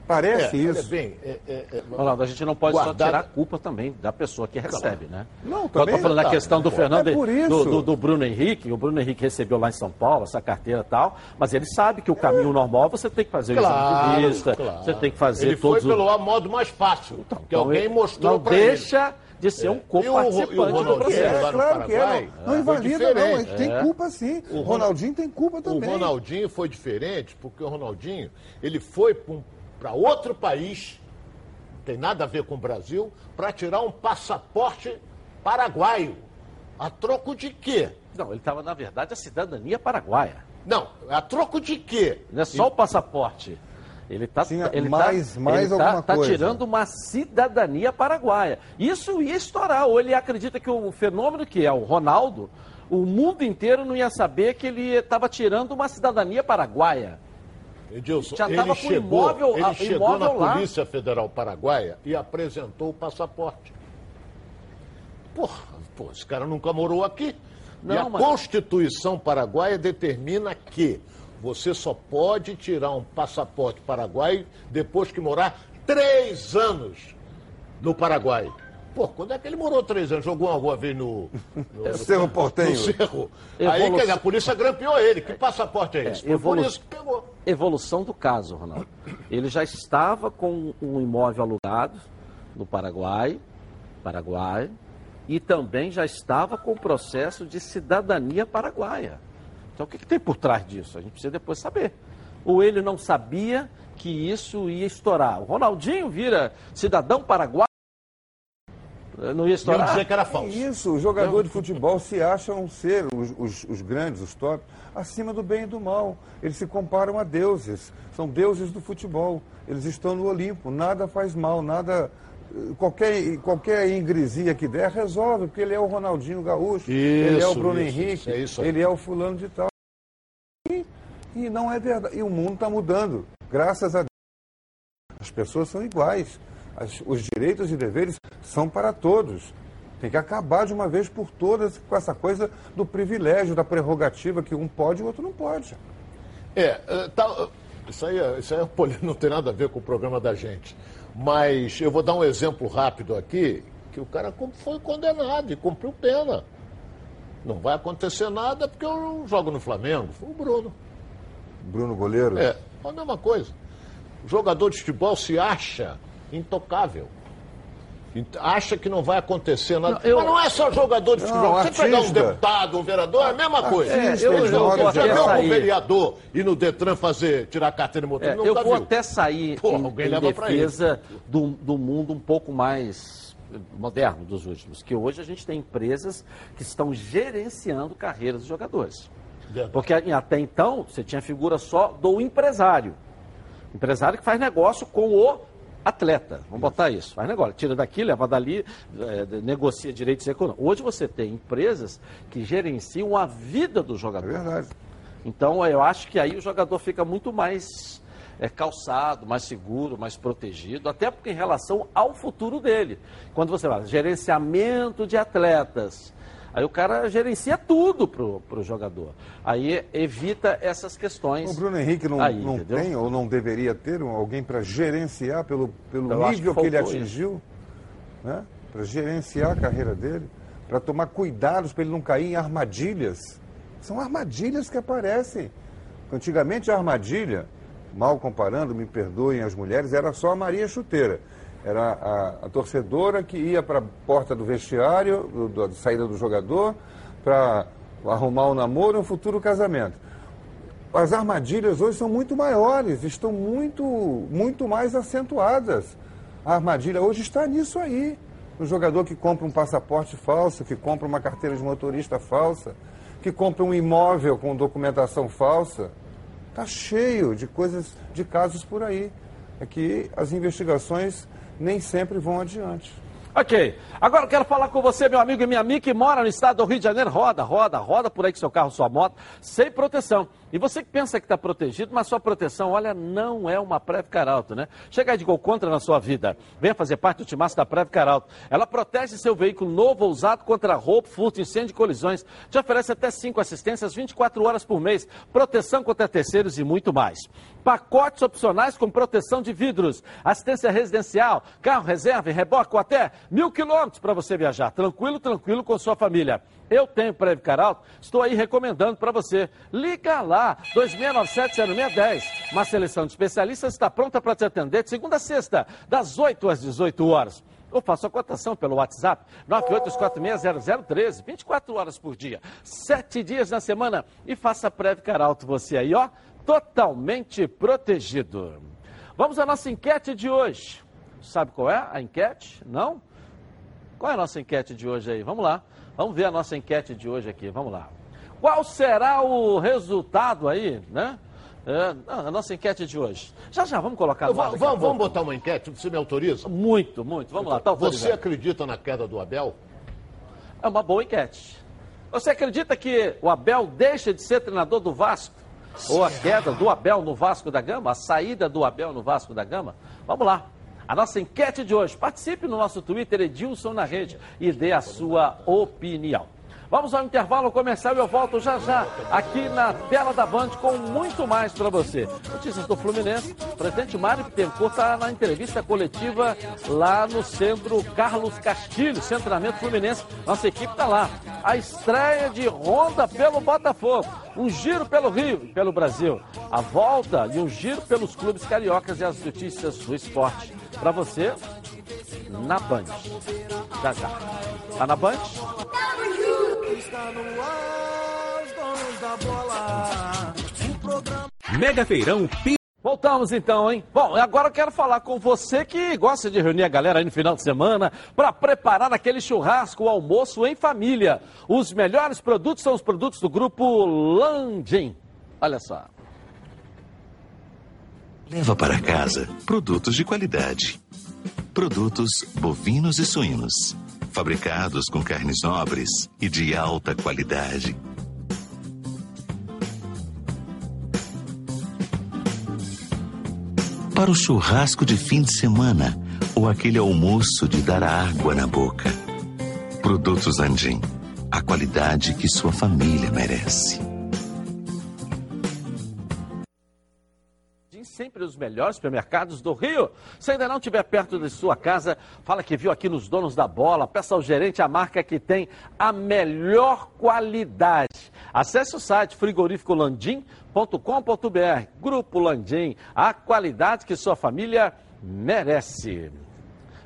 Parece É, isso. bem, é- é- é- Ronaldo, a gente não pode só Guardado- tirar a culpa também da pessoa que recebe, né? Não, Eu também tô falando da tá. questão do É Fernando, por do, isso. do- do Bruno Henrique. O Bruno Henrique recebeu lá em São Paulo essa carteira e tal, mas ele sabe que o caminho normal você tem que fazer o exame Claro, de vista, claro. você tem que fazer Ele foi todos os- pelo modo mais fácil, que Então, alguém ele mostrou para ele. deixa de ser um o- o co-participante do Ronaldinho? processo. É, claro que é. Não, não é, foi invalida, não. diferente. Ele tem É. culpa sim. O Ron- Ronaldinho tem culpa O também. Ronaldinho foi diferente porque o Ronaldinho ele foi para outro país, não tem nada a ver com o Brasil, para tirar um passaporte paraguaio. A troco de quê? Não, ele estava, na verdade, a cidadania paraguaia. Não, a troco de quê? Não é só o passaporte. Ele está ele mais- tá, mais ele tá- tá tirando uma cidadania paraguaia. Isso ia estourar. Ou ele acredita que o fenômeno que é o Ronaldo, o mundo inteiro não ia saber que ele estava tirando uma cidadania paraguaia. Edilson, Já ele tava com imóvel- ele a- chegou na lá. Polícia Federal Paraguaia e apresentou o passaporte. Porra, pô, esse cara nunca morou aqui. Não, e a mas- Constituição paraguaia determina que você só pode tirar um passaporte paraguaio depois que morar três anos no Paraguai. Pô, quando é que ele morou três anos? Jogou alguma vez no, no, Cerro Portenho. no Cerro. Aí Evolu- quer dizer, a polícia grampeou ele. Que passaporte é esse? Foi evolu- por isso que pegou. Evolução do caso, Ronaldo. Ele já estava com um imóvel alugado no Paraguai, Paraguai, e também já estava com o processo de cidadania paraguaia. Então, o que, que tem por trás disso? A gente precisa depois saber. Ou ele não sabia que isso ia estourar. O Ronaldinho vira cidadão paraguaio, não ia Iam estourar? dizer que era É falso. Isso, os jogadores de futebol se acham ser, os, os- os grandes, os top, acima do bem e do mal. Eles se comparam a deuses, são deuses do futebol. Eles estão no Olimpo, nada faz mal, nada qualquer, qualquer ingresia que der, resolve, porque ele é o Ronaldinho Gaúcho, ele é o Isso, Bruno isso, Henrique, é isso aí. ele é o fulano de tal. E, e não é verdade. E o mundo está mudando. Graças a Deus. As pessoas são iguais. As- os direitos e deveres são para todos. Tem que acabar de uma vez por todas com essa coisa do privilégio, da prerrogativa que um pode e o outro não pode. É, é, tá, isso aí, é- isso aí é não tem nada a ver com o programa da gente. Mas eu vou dar um exemplo rápido aqui, que o cara foi condenado e cumpriu pena. Não vai acontecer nada porque eu jogo no Flamengo. Foi o Bruno. Bruno Goleiro? É, a mesma coisa. O jogador de futebol se acha intocável. Acha que não vai acontecer nada. Não, eu- Mas não é só jogador de Não, futebol. Você pegar um artista. deputado, um vereador, é a mesma coisa. É, eu- eu não vou até sair. um vereador ir no Detran fazer, tirar a carteira de motor? É, eu vou viu. até sair Pô, em, em defesa do, do mundo um pouco mais moderno dos últimos, que hoje a gente tem empresas que estão gerenciando carreiras de jogadores. Porque até então você tinha a figura só do empresário. Empresário que faz negócio com o atleta. Vamos botar isso. Faz negócio. Tira daqui, leva dali, eh, negocia direitos econômicos. Hoje você tem empresas que gerenciam a vida do É jogador. verdade. Então eu acho que aí o jogador fica muito mais é, calçado, mais seguro, mais protegido, até porque em relação ao futuro dele. Quando você fala gerenciamento de atletas, aí o cara gerencia tudo pro, pro jogador. Aí evita essas questões. O Bruno Henrique não, aí, não entendeu? tem ou não deveria ter alguém para gerenciar pelo, pelo Eu nível que que, ele atingiu, né? para gerenciar a carreira dele, para tomar cuidados para ele não cair em armadilhas. São armadilhas que aparecem. Antigamente a armadilha, mal comparando, me perdoem as mulheres, era só a Maria Chuteira. Era a, a torcedora que ia para a porta do vestiário, do, do- da saída do jogador, para arrumar um namoro um futuro casamento as armadilhas hoje são muito maiores, estão muito, muito mais acentuadas. A armadilha hoje está nisso aí. O jogador que compra um passaporte falso, que compra uma carteira de motorista falsa, que compra um imóvel com documentação falsa. Está cheio de coisas, de casos por aí. É que as investigações nem sempre vão adiante. Ok. Agora eu quero falar com você, meu amigo e minha amiga, que mora no estado do Rio de Janeiro. Roda, roda, roda por aí com seu carro, sua moto, sem proteção. E você que pensa que está protegido, mas sua proteção, olha, não é uma Preve Caralto, né? Chega de gol contra na sua vida. Venha fazer parte do timaço da Preve Caralto. Ela protege seu veículo novo ou usado contra roubo, furto, incêndio e colisões. Te oferece até 5 assistências 24 horas por mês, proteção contra terceiros e muito mais. Pacotes opcionais com proteção de vidros, assistência residencial, carro reserva e reboque ou até mil quilômetros para você viajar. Tranquilo, tranquilo com sua família. Eu tenho Preve Caralto, estou aí recomendando para você. Liga lá, 2697-0610. Uma seleção de especialistas está pronta para te atender de segunda a sexta, das 8 às 18 horas. Ou faça a cotação pelo WhatsApp 982460013, 24 horas por dia, 7 dias na semana. E faça Preve Caralto você aí, ó, totalmente protegido. Vamos à nossa enquete de hoje. Sabe qual é a enquete? Não? Qual é a nossa enquete de hoje aí? Vamos lá. Vamos ver a nossa enquete de hoje aqui. Vamos lá. Qual será o resultado aí, né? É, a nossa enquete de hoje. Já já, vamos colocar no Vamos, vamos, vamos botar uma enquete, você me autoriza? Muito, muito. Vamos lá, tá Você acredita na queda do Abel? É uma boa enquete. Você acredita que o Abel deixa de ser treinador do Vasco? Ou a queda do Abel no Vasco da Gama? A saída do Abel no Vasco da Gama? Vamos lá. A nossa enquete de hoje. Participe no nosso Twitter, Edilson na rede, e dê a sua opinião. Vamos ao intervalo comercial e eu volto já já aqui na tela da Band com muito mais para você. Notícias do Fluminense. O presidente Mário Bittencourt está na entrevista coletiva lá no centro Carlos Castilho, centramento Fluminense. Nossa equipe está lá. A estreia de Honda pelo Botafogo. Um giro pelo Rio e pelo Brasil. A volta e um giro pelos clubes cariocas e as notícias do esporte. Para você, na Band. Já já. Tá na Band? Está no ar, os donos da bola. O programa. Mega Feirão Pi- Voltamos então, hein? Bom, agora eu quero falar com você que gosta de reunir a galera aí no final de semana para preparar aquele churrasco, o almoço em família. Os melhores produtos são os produtos do grupo Landim. Olha só. Leva para casa produtos de qualidade. Produtos bovinos e suínos, fabricados com carnes nobres e de alta qualidade. Para o churrasco de fim de semana ou aquele almoço de dar água na boca. Produtos Andim, a qualidade que sua família merece. Sempre os melhores supermercados do Rio. Se ainda não estiver perto de sua casa, fala que viu aqui nos donos da bola. Peça ao gerente a marca que tem a melhor qualidade. Acesse o site frigoríficolandim.com.br. Grupo Landim, a qualidade que sua família merece.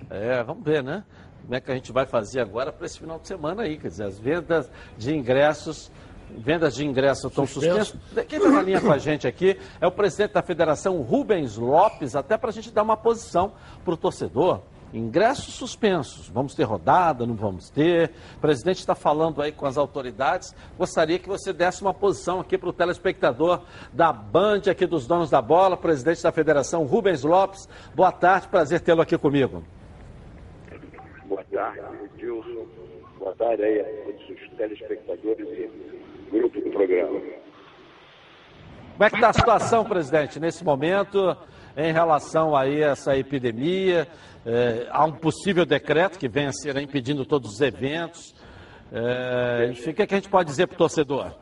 É, vamos ver, né? Como é que a gente vai fazer agora para esse final de semana aí? Quer dizer, as vendas de ingressos vendas de ingressos estão suspensas. Quem está na linha com a gente aqui é o presidente da federação, Rubens Lopes, até para a gente dar uma posição para o torcedor. Ingressos suspensos, vamos ter rodada, não vamos ter. O presidente está falando aí com as autoridades. Gostaria que você desse uma posição aqui para o telespectador da Band, aqui dos donos da bola, presidente da federação, Rubens Lopes. Boa tarde, prazer tê-lo aqui comigo. Boa tarde, Edilson. Boa tarde aí a todos os telespectadores e grupo do programa. Como é que está a situação, presidente, nesse momento, em relação aí a essa epidemia? É, há um possível decreto que venha a ser impedindo todos os eventos. É, enfim, o que, é que, a gente pode dizer para o torcedor?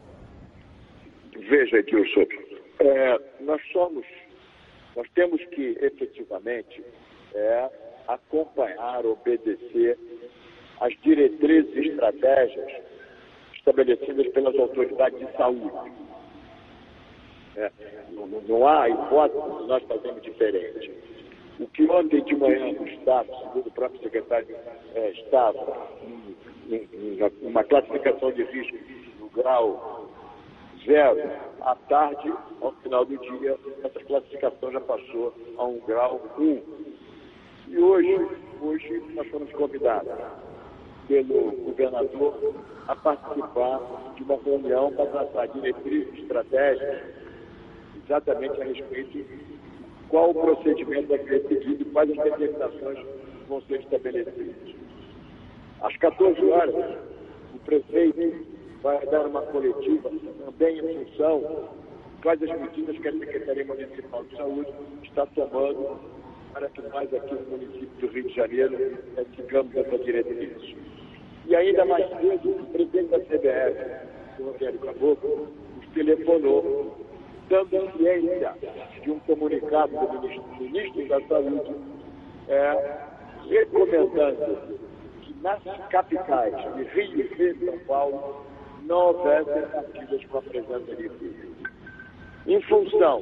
Veja, Edilson, é, nós somos, nós temos que efetivamente é, acompanhar, obedecer as diretrizes e estratégias estabelecidas pelas autoridades de saúde. É, não, não, há hipótese de nós fazermos diferente. O que ontem de manhã no Estado, segundo o próprio secretário é, em, uma classificação de risco no grau zero, à tarde, ao final do dia, essa classificação já passou a um grau 1. Um. E hoje, hoje nós fomos convidados pelo governador a participar de uma reunião para tratar diretrizes estratégicas exatamente a respeito de qual o procedimento a ser seguido e quais as determinações vão ser estabelecidas. Às 14 horas, o prefeito vai dar uma coletiva também em função quais as medidas que a Secretaria Municipal de Saúde está tomando que nós aqui no município do Rio de Janeiro sigamos essa diretriz. E ainda mais cedo, o presidente da CBF, o Rogério Caboclo, nos telefonou, dando ciência de um comunicado do ministro, ministro da Saúde, é, recomendando que nas capitais de Rio e São Paulo não houvessem partidas com a presença de público. Em função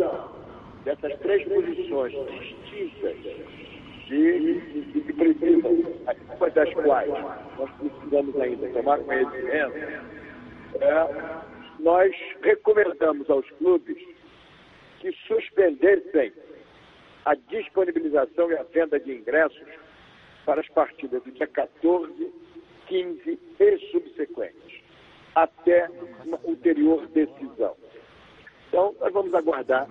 dessas três posições distintas de, que precisam, uma das quais nós precisamos ainda tomar conhecimento, é, nós recomendamos aos clubes que suspendessem a disponibilização e a venda de ingressos para as partidas do dia 14, 15 e subsequentes, até uma ulterior decisão. Então, nós vamos aguardar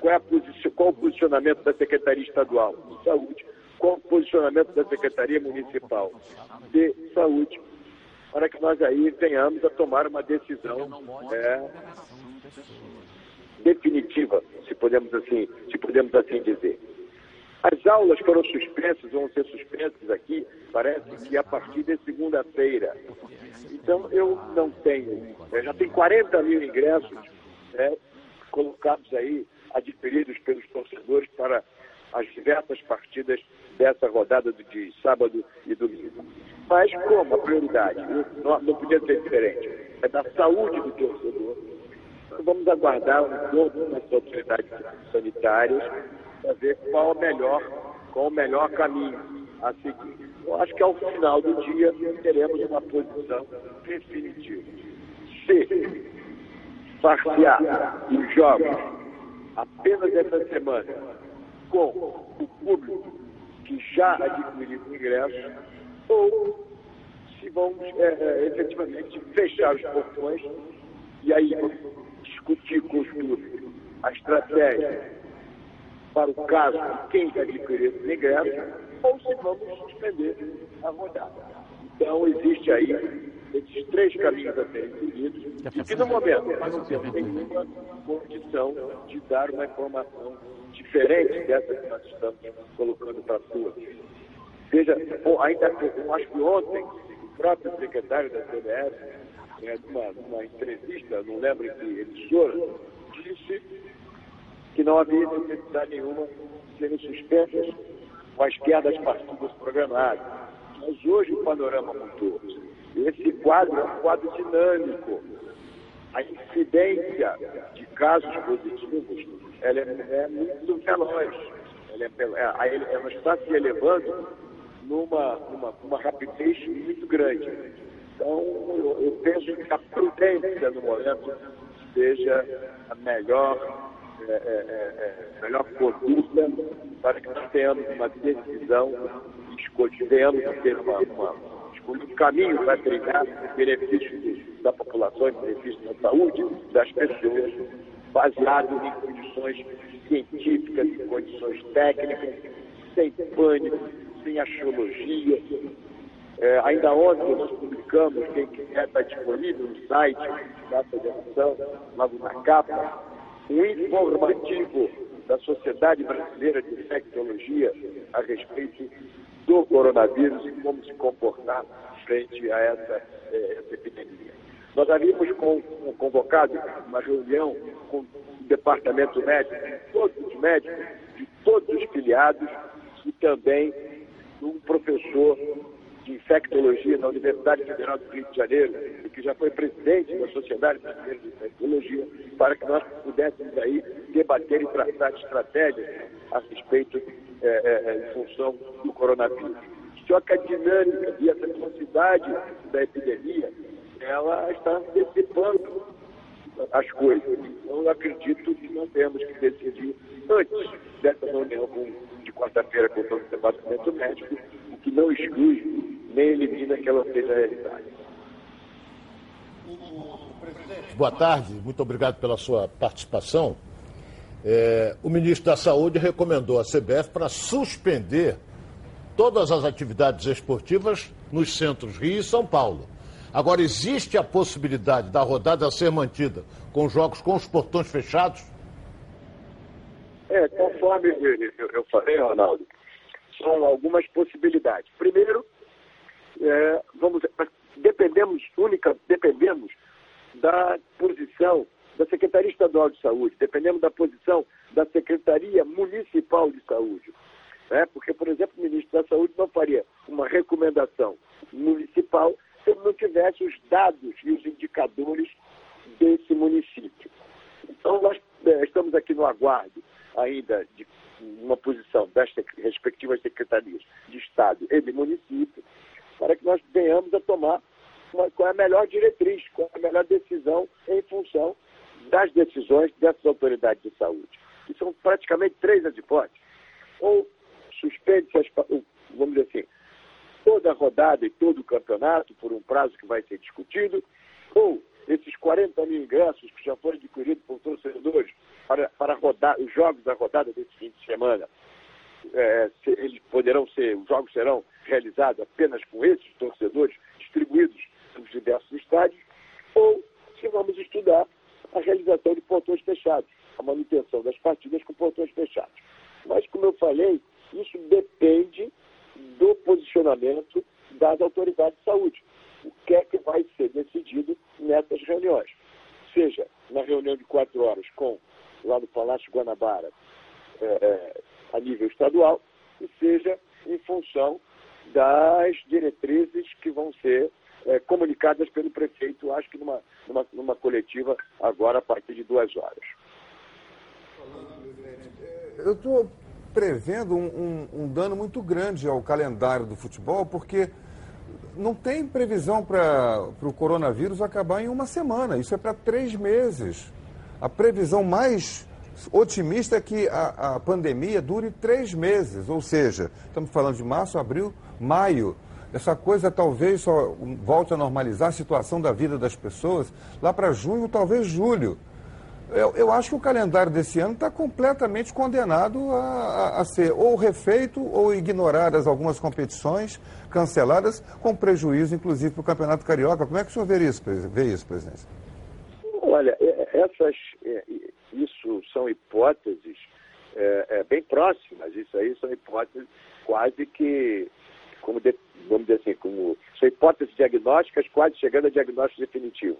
qual, é a, qual o posicionamento da Secretaria Estadual de Saúde, qual o posicionamento da Secretaria Municipal de Saúde, para que nós aí venhamos a tomar uma decisão é, definitiva, se podemos assim, se podemos assim dizer. As aulas foram suspensas, vão ser suspensas aqui, parece que a partir de segunda-feira. Então eu não tenho, já tem 40 mil ingressos né, colocados aí adquiridos pelos torcedores para as diversas partidas dessa rodada de sábado e domingo. Mas como a prioridade não, não podia ser diferente, é da saúde do torcedor, então vamos aguardar o encontro das autoridades sanitárias para ver qual o melhor, qual o melhor caminho a seguir. Eu acho que ao final do dia teremos uma posição definitiva. Se farsear os jogos apenas essa semana com o público que já adquiriu o ingresso ou se vamos é, é, efetivamente fechar os portões e aí discutir com os clubes a estratégia para o caso de quem já adquiriu o ingresso ou se vamos suspender a rodada. Então, existe aí esses três caminhos a serem seguidos, e que no momento nós não temos nenhuma condição de dar uma informação diferente dessa que nós estamos colocando para todos. Veja, bom, ainda, acho que ontem, o próprio secretário da CBS, né, numa, numa entrevista, não lembro em que emissora, disse que não havia necessidade nenhuma de serem suspensas quaisquer das partidas programadas. Mas hoje o panorama mudou. Esse quadro é um quadro dinâmico. A incidência de casos positivos ela é, é muito veloz. Ela, é, ela, ela está se elevando numa, numa, rapidez muito grande. Então, eu, eu penso que a prudência no momento seja a melhor, é, é, é, é melhor conduta para que nós tenhamos uma decisão e que ter uma, uma, um caminho para trilhar benefícios da população, benefícios da saúde das pessoas, baseado em condições científicas, em condições técnicas, sem pânico, sem axiologia. É, ainda ontem nós publicamos, quem quiser está disponível no site da Federação, logo na capa, um informativo da Sociedade Brasileira de Infectologia a respeito do coronavírus e como se comportar frente a essa, eh, essa epidemia. Nós havíamos convocado uma reunião com o departamento médico, todos os médicos, de todos os filiados e também um professor de infectologia na Universidade Federal do Rio de Janeiro, que já foi presidente da Sociedade Brasileira de Infectologia, para que nós pudéssemos aí debater e traçar estratégias a respeito, é, é, em função do coronavírus. Só que a dinâmica e a velocidade da epidemia, ela está antecipando as coisas. Então, eu acredito que nós temos que decidir antes dessa reunião de quarta-feira com o departamento médico, o que não exclui nem elimina que ela seja realidade. Boa tarde, muito obrigado pela sua participação. É, o ministro da Saúde recomendou à CBF para suspender todas as atividades esportivas nos centros Rio e São Paulo. Agora, existe a possibilidade da rodada ser mantida com jogos com os portões fechados? É, conforme eu, falei, Ronaldo, são algumas possibilidades. Primeiro, é, vamos, dependemos, única, dependemos da posição da Secretaria Estadual de Saúde, dependemos da posição da Secretaria Municipal de Saúde. Né? Porque, por exemplo, o ministro da Saúde não faria uma recomendação municipal se ele não tivesse os dados e os indicadores desse município. Então, nós é, estamos aqui no aguardo ainda de uma posição das respectivas secretarias de Estado e de município, para que nós venhamos a tomar uma, qual é a melhor diretriz, qual é a melhor decisão em função das decisões dessas autoridades de saúde. E são praticamente três as hipóteses. Ou suspende-se, vamos dizer assim, toda a rodada e todo o campeonato por um prazo que vai ser discutido, ou esses 40 mil ingressos que já foram adquiridos por torcedores para, para rodar, os jogos da rodada desse fim de semana, é, se, eles poderão ser, os jogos serão realizados apenas com esses torcedores distribuídos nos diversos estádios, ou se vamos estudar a realização de portões fechados, a manutenção das partidas com portões fechados. Mas, como eu falei, isso depende do posicionamento das autoridades de saúde. O que é que vai ser decidido nessas reuniões? Seja na reunião de quatro horas com lá no Palácio Guanabara, é, é, a nível estadual, e seja em função das diretrizes que vão ser é, comunicadas pelo prefeito, acho que numa, numa, numa coletiva agora a partir de duas horas. Eu estou prevendo um, um, um, dano muito grande ao calendário do futebol, porque não tem previsão para o coronavírus acabar em uma semana. Isso é para três meses. A previsão mais otimista é que a, a pandemia dure três meses, ou seja, estamos falando de março, abril, maio. Essa coisa talvez só volte a normalizar a situação da vida das pessoas lá para junho, talvez julho. Eu, eu acho que o calendário desse ano está completamente condenado a, a- a ser ou refeito ou ignoradas algumas competições canceladas, com prejuízo, inclusive, para o Campeonato Carioca. Como é que o senhor vê isso, vê isso presidente? Olha, é- essas, é, isso são hipóteses é, é, bem próximas. Isso aí são hipóteses quase que, como de- vamos dizer assim, como hipóteses diagnósticas quase chegando a diagnóstico definitivo.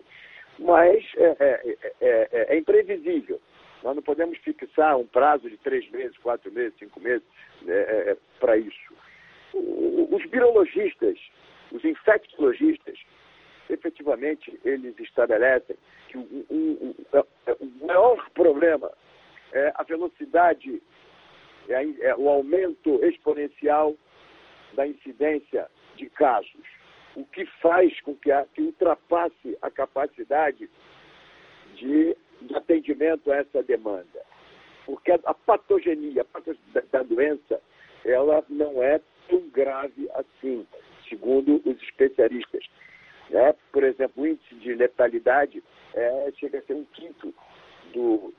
Mas é, é- é- é- é imprevisível. Nós não podemos fixar um prazo de três meses, quatro meses, cinco meses para isso. Os virologistas, os infectologistas, efetivamente, eles estabelecem que o, o- o- maior problema é a velocidade, é, é o aumento exponencial da incidência de casos, o que faz com que, a, que ultrapasse a capacidade de, de atendimento a essa demanda. Porque a, a patogenia a pato- da, da doença, ela não é tão grave assim, segundo os especialistas. né? Por exemplo, o índice de letalidade é, chega a ser um quinto do,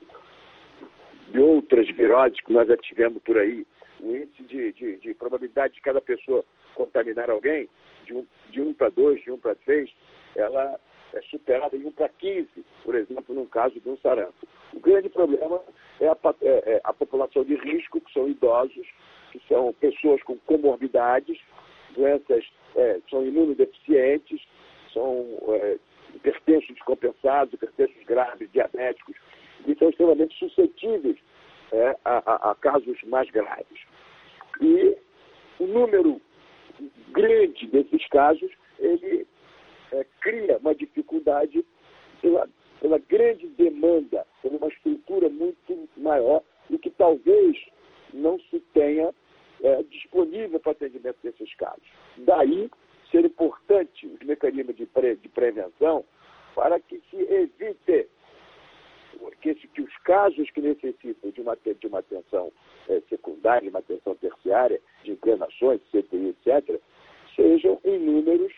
de outras viroses que nós já tivemos por aí. O índice de, de- de probabilidade de cada pessoa contaminar alguém, de 1 um, de um para 2, de 1 um para 3, ela é superada em 1 para 15, por exemplo, no caso de um sarampo. O grande problema é a, é- é a população de risco, que são idosos, que são pessoas com comorbidades, doenças, é, são imunodeficientes, são é, hipertensos descompensados, hipertensos graves, diabéticos, e são extremamente suscetíveis é, a, a- a casos mais graves. E o número grande desses casos, ele é, cria uma dificuldade pela, pela grande demanda, por uma estrutura muito maior e que talvez não se tenha é, disponível para atendimento desses casos. Daí ser importante os mecanismos de, pre- de prevenção para que se evite que, que os casos que necessitam de uma, de uma atenção eh, secundária, de uma atenção terciária, de internações, etc., sejam em números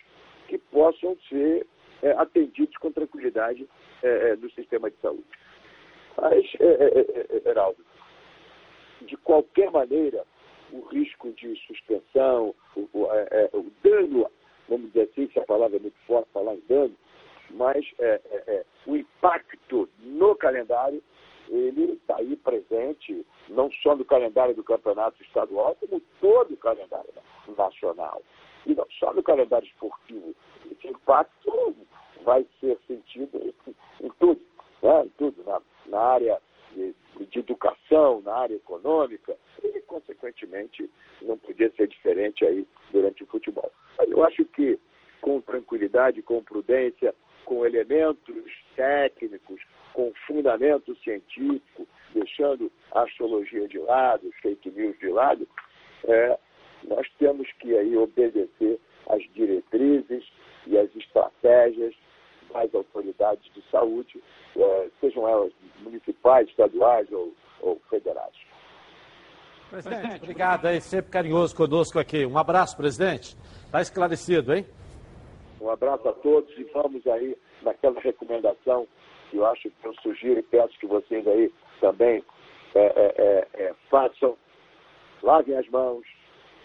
que possam ser eh, atendidos com tranquilidade eh, eh, no sistema de saúde. Mas, eh, eh, eh, Heraldo, de qualquer maneira, o risco de suspensão, o, o, é, é, o dano, vamos dizer assim, se a palavra é muito forte falar em dano, mas é, é, é, o impacto no calendário, ele está aí presente, não só no calendário do campeonato estadual, como todo o calendário nacional. E não só no calendário esportivo. Esse impacto vai ser sentido em, tudo, né? em tudo, na, na área de, de educação, na área econômica, e, consequentemente, não podia ser diferente aí durante o futebol. Mas eu acho que, com tranquilidade, com prudência, com elementos técnicos, com fundamento científico, deixando a astrologia de lado, os fake news de lado, é, nós temos que aí obedecer às diretrizes e às estratégias das autoridades de saúde, eh, sejam elas municipais, estaduais ou, ou federais. Presidente, obrigado aí, sempre carinhoso conosco aqui. Um abraço, presidente. Está esclarecido, hein? Um abraço a todos e vamos aí naquela recomendação que eu acho que eu sugiro e peço que vocês aí também é, é, é, façam. Lavem as mãos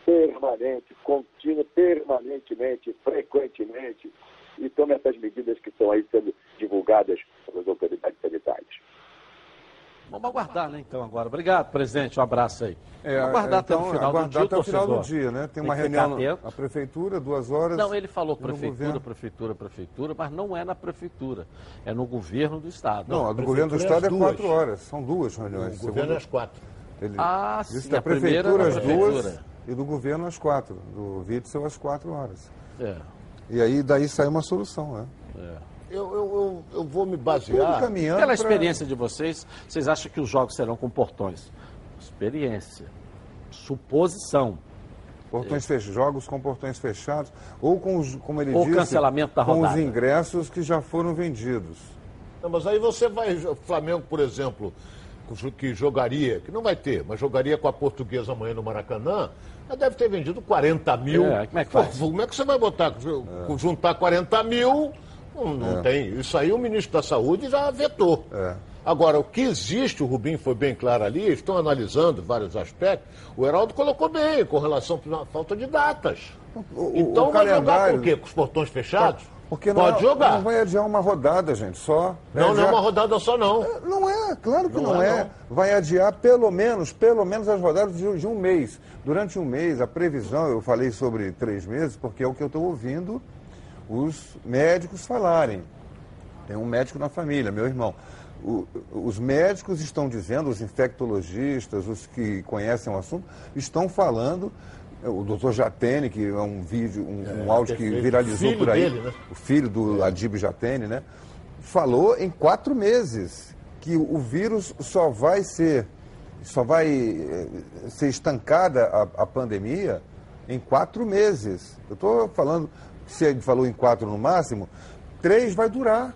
permanente, contínua, permanentemente, frequentemente e tomem essas medidas que estão aí sendo divulgadas pelas autoridades sanitárias. Vamos aguardar, né, então, agora. Obrigado, presidente. Um abraço aí. É, Vamos aguardar até então, o final do aguardar dia, até o final do dia, né? Tem, Tem uma reunião na prefeitura, duas horas. Não, ele falou prefeitura, prefeitura, prefeitura, mas não é na prefeitura. É no governo do Estado. Não, a do governo do Estado é quatro horas. São duas reuniões. O governo é às quatro. Ele Ah, sim, da a primeira prefeitura é às na duas prefeitura. E do governo às quatro. Do Witzel às quatro horas. É, E aí daí sai uma solução, né? é. Eu, eu, eu, eu vou me basear. caminhando Pela pra- experiência de vocês, vocês acham que os jogos serão com portões? Experiência. Suposição. Portões fechados, jogos com portões fechados, ou com os, como ele Ou disse, cancelamento da com os rodada. ingressos que já foram vendidos. Não, mas aí você vai. O Flamengo, por exemplo, que jogaria, que não vai ter, mas jogaria com a portuguesa amanhã no Maracanã, já deve ter vendido 40 mil. É, como é que Pô, faz? como é que você vai botar? Juntar 40 mil? Não, não É. tem. Isso aí o ministro da Saúde já vetou. É. Agora, o que existe, o Rubinho foi bem claro ali, estão analisando vários aspectos. O Heraldo colocou bem com relação à falta de datas. O- então o vai jogar com o quê? Com os portões fechados? Porque não, Pode jogar. Não vai adiar uma rodada, gente, só. Não, não é adiar- uma rodada só, não. Não é, claro que não, Não é, é. não. Vai adiar pelo menos, pelo menos as rodadas de, de um mês. Durante um mês, a previsão, eu falei sobre três meses, porque é o que eu estou ouvindo os médicos falarem. Tem um médico na família, meu irmão. O- os médicos estão dizendo, os infectologistas, os que conhecem o assunto, estão falando. O doutor Jatene, que é um vídeo, um, um áudio que viralizou por aí, dele, né? o filho do Adib Jatene, né? Falou em quatro meses que o vírus só vai ser, só vai eh, ser estancada a, a pandemia em quatro meses. Eu estou falando, se ele falou em quatro no máximo, três vai durar.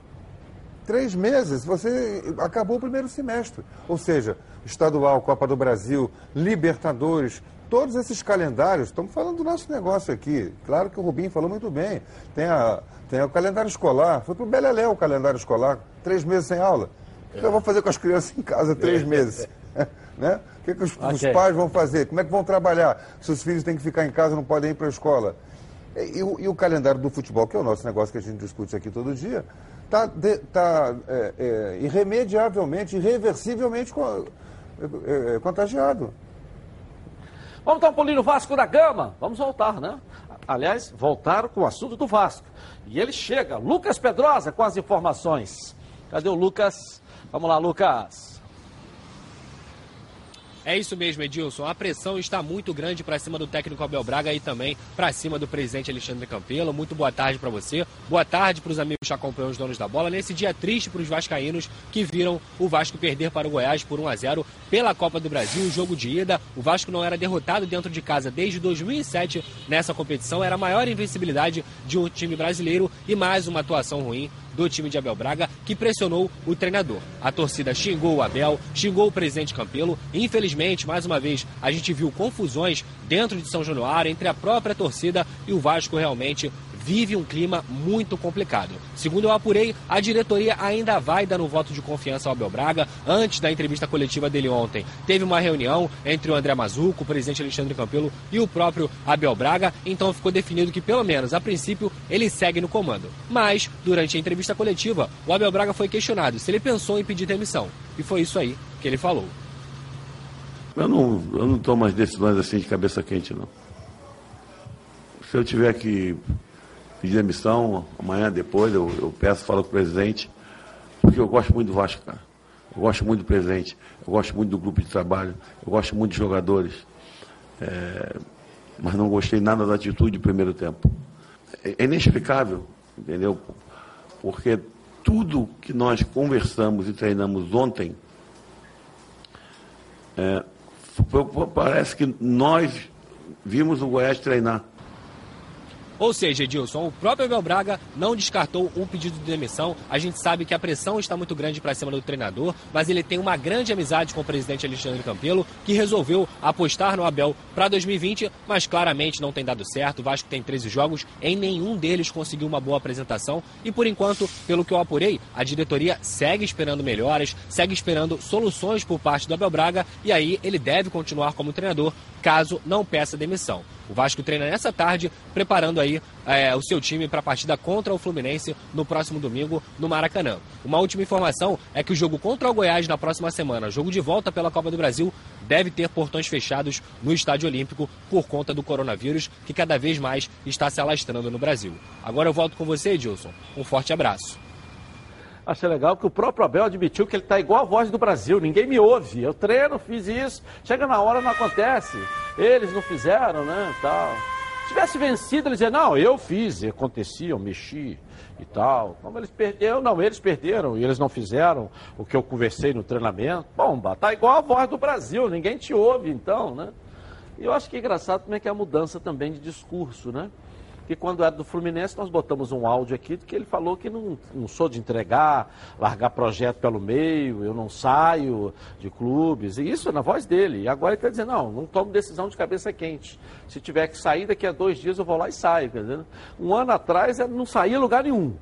Três meses, você acabou o primeiro semestre. Ou seja, estadual, Copa do Brasil, Libertadores, todos esses calendários, estamos falando do nosso negócio aqui. Claro que o Rubinho falou muito bem. Tem, a, tem o calendário escolar, foi para o Beleléu o calendário escolar, três meses sem aula. O que eu vou fazer com as crianças em casa três meses? né? O que, que os, os Ok. pais vão fazer? Como é que vão trabalhar? Se os filhos têm que ficar em casa não podem ir para a escola? E, e o, e o calendário do futebol, que é o nosso negócio que a gente discute aqui todo dia, está tá, é, é, irremediavelmente, irreversivelmente co- é, é, contagiado. Vamos dar um pulinho no Vasco da Gama. Vamos voltar, né? Aliás, voltar com o assunto do Vasco. E ele chega, Lucas Pedrosa, com as informações. Cadê o Lucas? Vamos lá, Lucas. É isso mesmo, Edilson. A pressão está muito grande para cima do técnico Abel Braga e também para cima do presidente Alexandre Campelo. Muito boa tarde para você. Boa tarde para os amigos que acompanham os donos da bola. Nesse dia triste para os vascaínos que viram o Vasco perder para o Goiás por 1 a 0 pela Copa do Brasil, jogo de ida. O Vasco não era derrotado dentro de casa desde 2007 nessa competição. Era a maior invencibilidade de um time brasileiro e mais uma atuação ruim do time de Abel Braga, que pressionou o treinador. A torcida xingou o Abel, xingou o presidente Campelo. Infelizmente, mais uma vez, a gente viu confusões dentro de São Januário entre a própria torcida e o Vasco realmente vive um clima muito complicado. Segundo eu apurei, a diretoria ainda vai dar um voto de confiança ao Abel Braga. Antes da entrevista coletiva dele ontem, teve uma reunião entre o André Mazuco, o presidente Alexandre Campelo e o próprio Abel Braga. Então ficou definido que, pelo menos a princípio, ele segue no comando. Mas, durante a entrevista coletiva, o Abel Braga foi questionado se ele pensou em pedir demissão. E foi isso aí que ele falou. Eu não, eu não tomo as decisões assim de cabeça quente, não. Se eu tiver que pedir demissão, amanhã, depois, eu, eu peço, falo com o presidente, porque eu gosto muito do Vasco, cara. Eu gosto muito do presidente, eu gosto muito do grupo de trabalho, eu gosto muito dos jogadores. É, mas não gostei nada da atitude do primeiro tempo. É, é inexplicável, entendeu? Porque tudo que nós conversamos e treinamos ontem é, parece que nós vimos o Goiás treinar. Ou seja, Edilson, o próprio Abel Braga não descartou um pedido de demissão. A gente sabe que a pressão está muito grande para cima do treinador, mas ele tem uma grande amizade com o presidente Alexandre Campelo, que resolveu apostar no Abel para 2020, mas claramente não tem dado certo. O Vasco tem 13 jogos, em nenhum deles conseguiu uma boa apresentação e por enquanto, pelo que eu apurei, a diretoria segue esperando melhoras, segue esperando soluções por parte do Abel Braga e aí ele deve continuar como treinador caso não peça demissão. O Vasco treina nessa tarde, preparando aí é, o seu time para a partida contra o Fluminense no próximo domingo no Maracanã. Uma última informação é que o jogo contra o Goiás na próxima semana, jogo de volta pela Copa do Brasil, deve ter portões fechados no Estádio Olímpico por conta do coronavírus que cada vez mais está se alastrando no Brasil. Agora eu volto com você, Edilson. Um forte abraço. Achei legal que o próprio Abel admitiu que ele está igual a voz do Brasil. Ninguém me ouve. Eu treino, fiz isso. Chega na hora, não acontece. Eles não fizeram, né? Tal. Se tivesse vencido, ele dizia, não, eu fiz, acontecia, eu mexi e tal. Como eles perderam, não, eles perderam e eles não fizeram o que eu conversei no treinamento. Bomba, tá igual a voz do Brasil, ninguém te ouve então, né? E eu acho que é engraçado como é que é a mudança também de discurso, né? Que quando era do Fluminense nós botamos um áudio aqui que ele falou que não, não sou de entregar, largar projeto pelo meio, eu não saio de clubes, e isso é na voz dele. E agora ele está dizendo, não, não tomo decisão de cabeça quente. Se tiver que sair daqui a dois dias eu vou lá e saio. Um ano atrás eu não saía lugar nenhum.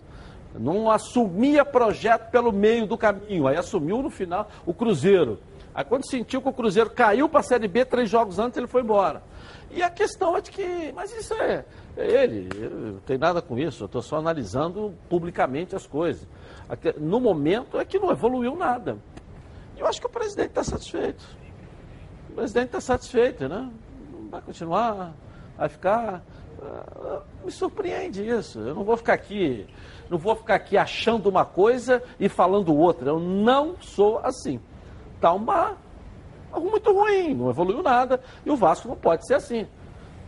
Não assumia projeto pelo meio do caminho. Aí assumiu no final o Cruzeiro. Aí quando sentiu que o Cruzeiro caiu para a Série B, três jogos antes ele foi embora. E a questão é de que, mas isso é, é ele, eu não tenho nada com isso, eu estou só analisando publicamente as coisas. No momento é que não evoluiu nada. Eu acho que o presidente está satisfeito. O presidente está satisfeito, né? Vai continuar, vai ficar. Ah, me surpreende isso. Eu não vou ficar aqui, não vou ficar aqui achando uma coisa e falando outra. Eu não sou assim. Está uma algo muito ruim, não evoluiu nada, e o Vasco não pode ser assim.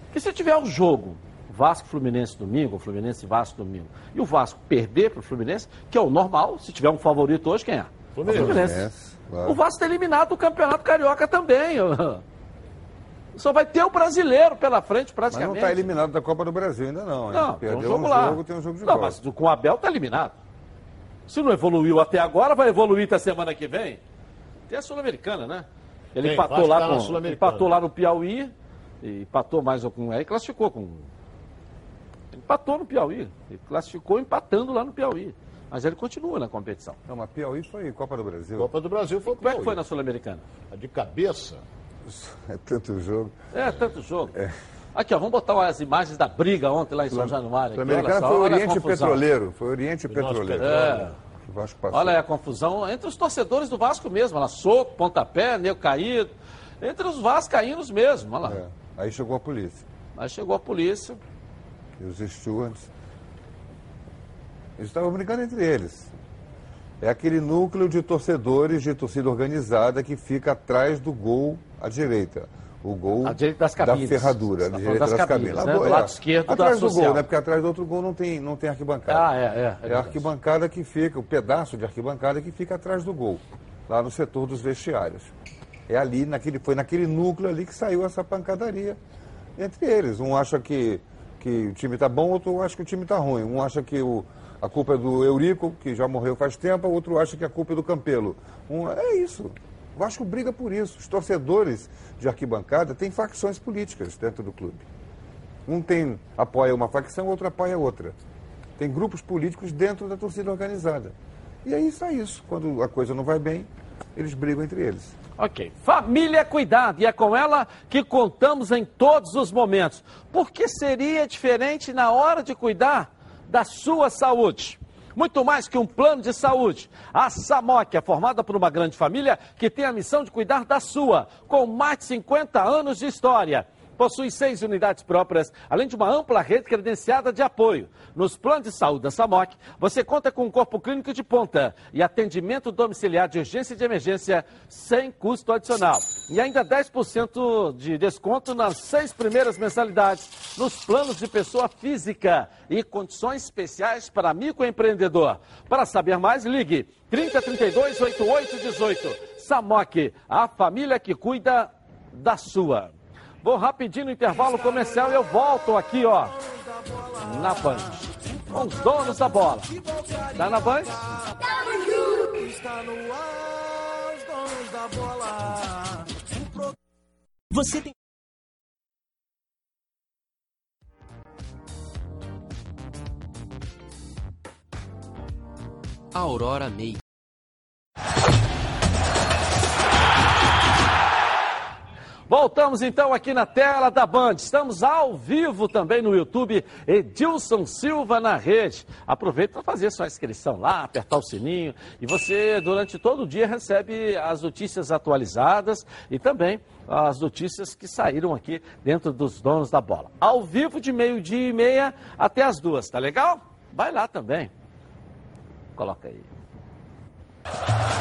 Porque se tiver um jogo, Vasco Fluminense domingo, Fluminense Vasco domingo, e o Vasco perder para o Fluminense, que é o normal, se tiver um favorito hoje, quem é? Fluminense. O Fluminense. Claro. O Vasco está eliminado do Campeonato Carioca também. Só vai ter o brasileiro pela frente, Mas praticamente. não está eliminado da Copa do Brasil ainda não. hein? Não, tem Perdeu um jogo um lá. jogo, tem um jogo de Não, volta. mas com o Abel está eliminado. Se não evoluiu até agora, vai evoluir até semana que vem. Tem a Sul-Americana, né? Ele Tem, empatou lá tá com, empatou lá no Piauí, e empatou mais com aí classificou com empatou no Piauí, ele classificou empatando lá no Piauí. Mas ele continua na competição. Não, mas Piauí foi Copa do Brasil. Copa do Brasil foi Como é que foi na Sul-Americana? De cabeça. É tanto jogo. É, tanto jogo. Aqui, ó, vamos botar as imagens da briga ontem lá em São Januário. Aqui, olha só, foi o Oriente. Petroleiro. Foi o Oriente Petroleiro. É. O Vasco passou. Olha aí a confusão entre os torcedores do Vasco mesmo. Olha lá, soco, pontapé, nego caído. Entre os vascaínos mesmo, olha lá. É. Aí chegou a polícia. Aí chegou a polícia. E os stewards. Eles estavam brincando entre eles. É aquele núcleo de torcedores de torcida organizada que fica atrás do gol à direita. O gol da ferradura, à tá direita das, das cabines. né? Do é. lado esquerdo Atrás do social. gol, né? Porque atrás do outro gol não tem, não tem arquibancada. Ah, é, é. É, É a arquibancada que fica, o pedaço de arquibancada que fica atrás do gol, lá no setor dos vestiários. É ali, naquele, foi naquele núcleo ali que saiu essa pancadaria entre eles. Um acha que, que o time está bom, outro acha que o time está ruim. Um acha que o, a culpa é do Eurico, que já morreu faz tempo, outro acha que a culpa é do Campelo. Um, é isso. O Vasco briga por isso. Os torcedores de arquibancada têm facções políticas dentro do clube. Um tem apoia uma facção, outro apoia outra. Tem grupos políticos dentro da torcida organizada. E aí isso é isso. Quando a coisa não vai bem, eles brigam entre eles. Ok. Família é cuidado e é com ela que contamos em todos os momentos. Por que seria diferente na hora de cuidar da sua saúde? Muito mais que um plano de saúde. A Samok é formada por uma grande família que tem a missão de cuidar da sua, com mais de 50 anos de história. Possui seis unidades próprias, além de uma ampla rede credenciada de apoio. Nos planos de saúde da Samok, você conta com um corpo clínico de ponta e atendimento domiciliar de urgência e de emergência sem custo adicional. E ainda 10% de desconto nas seis primeiras mensalidades nos planos de pessoa física e condições especiais para microempreendedor. Para saber mais, ligue 3032 8818. Samok, a família que cuida da sua. Vou rapidinho no intervalo comercial e eu volto aqui, ó, na Band. Com os donos da bola. Tá na Band? Está no ar, os donos da bola. Você tem. Aurora May. Voltamos então aqui na tela da Band. Estamos ao vivo também no YouTube. Edilson Silva na rede. Aproveita para fazer sua inscrição lá, apertar o sininho. E você, durante todo o dia, recebe as notícias atualizadas e também as notícias que saíram aqui dentro dos donos da bola. Ao vivo de meio-dia e meia até as duas, tá legal? Vai lá também. Coloca aí.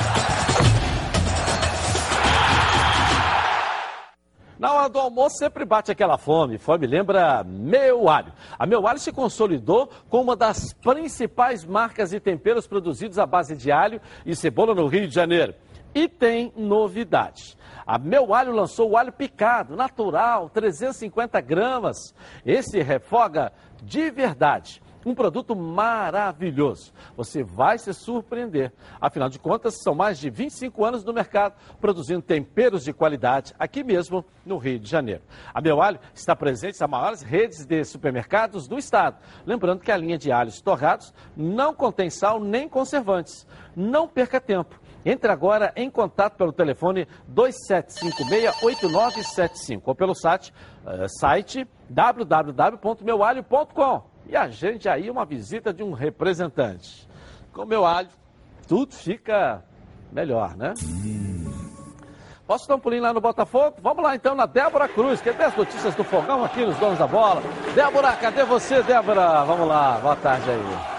Na hora do almoço sempre bate aquela fome. Fome lembra Meu Alho. A Meu Alho se consolidou como uma das principais marcas de temperos produzidos à base de alho e cebola no Rio de Janeiro. E tem novidade. A Meu Alho lançou o alho picado, natural, 350 gramas. Esse refoga de verdade. Um produto maravilhoso. Você vai se surpreender. Afinal de contas, são mais de 25 anos no mercado produzindo temperos de qualidade aqui mesmo no Rio de Janeiro. A Meu Alho está presente nas maiores redes de supermercados do estado. Lembrando que a linha de alhos torrados não contém sal nem conservantes. Não perca tempo. Entre agora em contato pelo telefone 2756-8975 ou pelo site, uh, site www.meualho.com e agende aí uma visita de um representante. Com meu alho, tudo fica melhor, né? Posso dar um pulinho lá no Botafogo? Vamos lá então na Débora Cruz, que tem as notícias do fogão aqui nos donos da bola. Débora, cadê você, Débora? Vamos lá, boa tarde aí.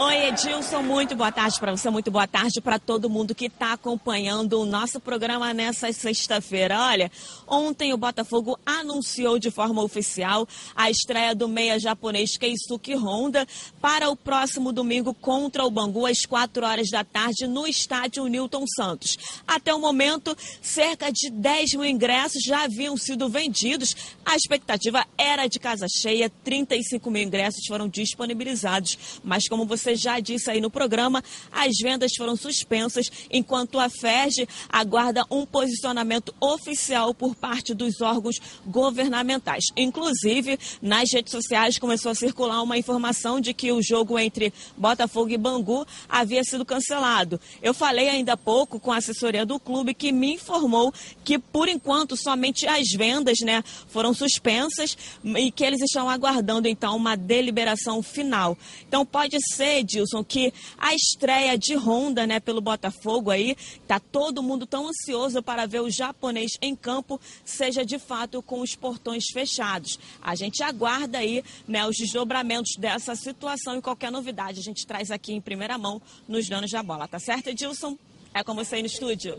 Oi, Edilson, muito boa tarde para você, muito boa tarde para todo mundo que está acompanhando o nosso programa nessa sexta-feira. Olha, ontem o Botafogo anunciou de forma oficial a estreia do meia japonês Keisuke Honda para o próximo domingo contra o Bangu às 4 horas da tarde no estádio Newton Santos. Até o momento, cerca de 10 mil ingressos já haviam sido vendidos. A expectativa era de casa cheia, 35 mil ingressos foram disponibilizados. Mas como você você já disse aí no programa, as vendas foram suspensas, enquanto a FERJ aguarda um posicionamento oficial por parte dos órgãos governamentais. Inclusive, nas redes sociais começou a circular uma informação de que o jogo entre Botafogo e Bangu havia sido cancelado. Eu falei ainda há pouco com a assessoria do clube que me informou que, por enquanto, somente as vendas né, foram suspensas e que eles estão aguardando, então, uma deliberação final. Então, pode ser Edilson, que a estreia de Honda, né, pelo Botafogo aí, tá todo mundo tão ansioso para ver o japonês em campo, seja de fato com os portões fechados. A gente aguarda aí, né, os desdobramentos dessa situação e qualquer novidade a gente traz aqui em primeira mão nos danos da bola, tá certo, Edilson? É com você aí no estúdio.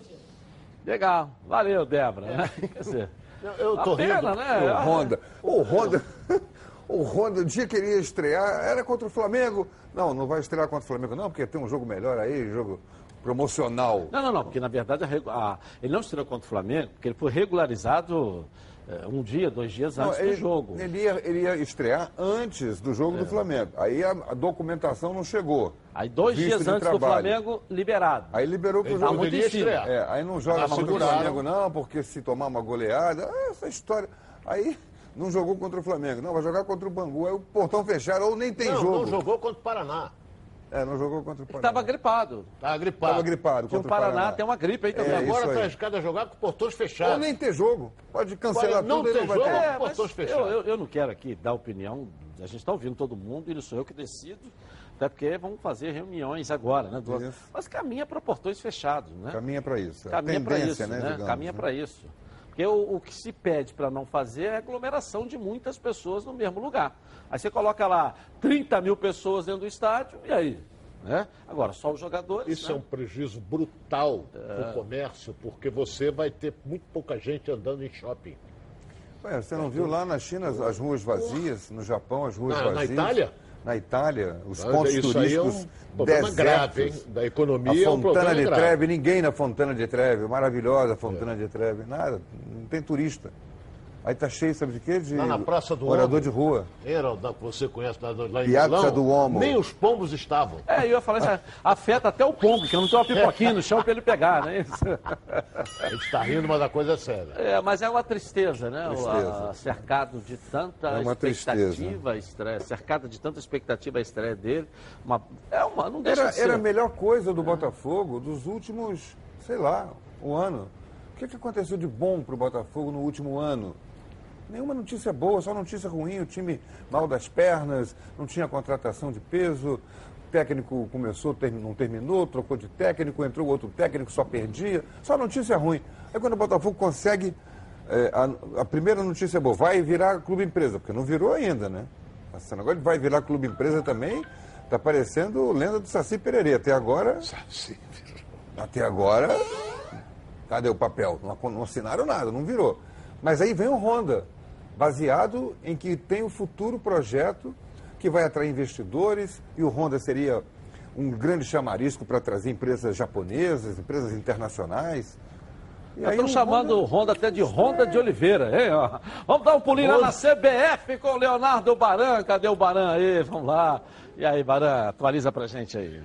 Legal, valeu, Débora. Né? Quer dizer, eu, eu tô pena, rindo. né? O Honda. O Honda. O Honda, o dia que ele ia estrear, era contra o Flamengo. Não, não vai estrear contra o Flamengo, não, porque tem um jogo melhor aí, jogo promocional. Não, não, não, porque na verdade a, a, ele não estreou contra o Flamengo, porque ele foi regularizado é, um dia, dois dias antes não, ele, do jogo. Ele ia, ele ia estrear antes do jogo É. do Flamengo. Aí a, a documentação não chegou. Aí dois dias antes do trabalho. Flamengo, liberado. Aí liberou pro Ele jogo. em cima. É, aí não joga contra o. Flamengo, não, porque se tomar uma goleada, ah, essa história. Aí não jogou contra o Flamengo. Não, vai jogar contra o Bangu. Aí o portão fechado, ou nem tem não, jogo. não jogou contra o Paraná. É, não jogou contra o Paraná. Estava gripado. Estava gripado. Tava gripado Porque o contra o Paraná, Paraná. tem uma gripe aí também. É, Agora está arriscado a jogar com portões fechados. Ou nem ter jogo. Pode cancelar Pode não tudo e ter não vai jogo. ter. É, mas portões eu, fechados. eu, eu não quero aqui dar opinião, a gente está ouvindo todo mundo e não sou eu que decido, até porque vamos fazer reuniões agora, né? do-. Mas caminha para portões fechados, né? Caminha para isso. É Caminha para tendência, isso, né, né? digamos, Caminha né? para isso. Porque o, o que se pede para não fazer é aglomeração de muitas pessoas no mesmo lugar. Aí você coloca lá 30 mil pessoas dentro do estádio, e aí? Né? Agora, só os jogadores. Isso né? é um prejuízo brutal para o comércio, porque você vai ter muito pouca gente andando em shopping. Ué, você não viu lá na China as, as ruas vazias, no Japão as ruas Na- na vazias? Itália? Na Itália, os Mas pontos aí é um turísticos problema grave, desertos. hein? Da economia A é um Fontana problema de grave. Trevi, ninguém na Fontana de Trevi, maravilhosa a Fontana de Trevi, nada, não tem turista. Aí tá cheio, sabe de quê? De Lá na Praça do morador de rua. Heraldo, que você conhece lá, lá em Piazza Milão, do Uomo. nem os pombos estavam. É, eu ia falar isso, afeta até o pombo, que não tem uma pipoquinha no chão para ele pegar, né? Isso. A gente está rindo, mas a coisa é séria. É, mas é uma tristeza, né? O- Tristeza. a- cercado de tanta É uma expectativa, estreia, cercado de tanta expectativa a estreia dele. Uma, é uma, não deixa Era, de ser. era a melhor coisa do Botafogo dos últimos, sei lá, um ano. O que, que aconteceu de bom para o Botafogo no último ano? Nenhuma notícia boa, só notícia ruim. O time mal das pernas, não tinha contratação de peso. O técnico começou, não terminou, trocou de técnico, entrou outro técnico, só perdia. Só notícia ruim. Aí quando o Botafogo consegue. é, a, a primeira notícia boa, vai virar clube empresa, porque não virou ainda, né? Passando agora vai virar clube empresa também. Tá parecendo lenda do Saci Pererê. Até agora. Até agora. Cadê o papel? Não, não assinaram nada, não virou. Mas aí vem o Honda, baseado em que tem um futuro projeto que vai atrair investidores e o Honda seria um grande chamarisco para trazer empresas japonesas, empresas internacionais. Estão chamando o Honda até de Honda de Oliveira, hein? ó. Vamos dar um pulinho lá na CBF com o Leonardo Baran. Cadê o Baran aí? Vamos lá. E aí, Baran, atualiza pra gente aí.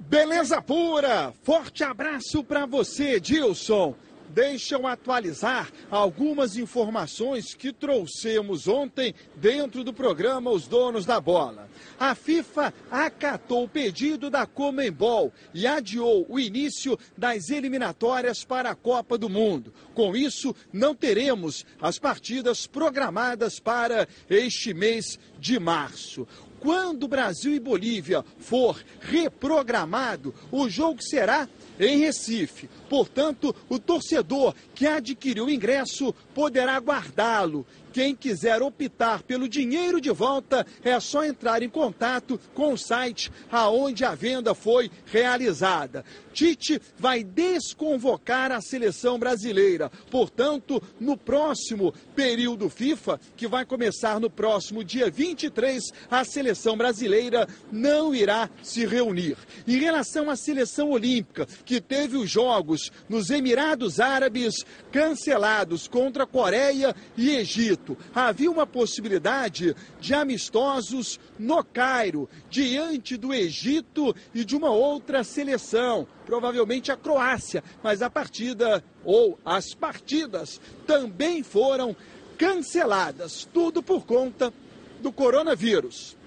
Beleza pura! Forte abraço para você, Dilson. Deixa eu atualizar algumas informações que trouxemos ontem dentro do programa Os Donos da Bola. A FIFA acatou o pedido da Comembol e adiou o início das eliminatórias para a Copa do Mundo. Com isso, não teremos as partidas programadas para este mês de março. Quando Brasil e Bolívia for reprogramado, o jogo será em Recife. Portanto, o torcedor que adquiriu o ingresso poderá guardá-lo. Quem quiser optar pelo dinheiro de volta é só entrar em contato com o site aonde a venda foi realizada. Tite vai desconvocar a seleção brasileira. Portanto, no próximo período FIFA, que vai começar no próximo dia 23, a seleção brasileira não irá se reunir. Em relação à seleção olímpica, que teve os jogos nos Emirados Árabes cancelados contra Coreia e Egito, havia uma possibilidade de amistosos no Cairo, diante do Egito e de uma outra seleção provavelmente a Croácia, mas a partida ou as partidas também foram canceladas, tudo por conta do coronavírus.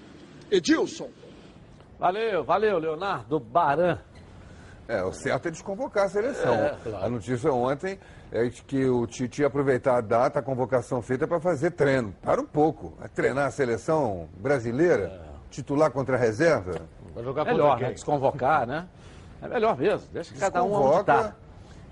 Edilson. Valeu, valeu, Leonardo Baran. É, o certo é desconvocar a seleção. É, claro. A notícia ontem é de que o Tite ia aproveitar a data, a convocação feita para fazer treino. Para um pouco. Vai treinar a seleção brasileira, titular contra a reserva. Vai jogar Melhor, né? Desconvocar, né? É melhor mesmo. Deixa cada um onde tá.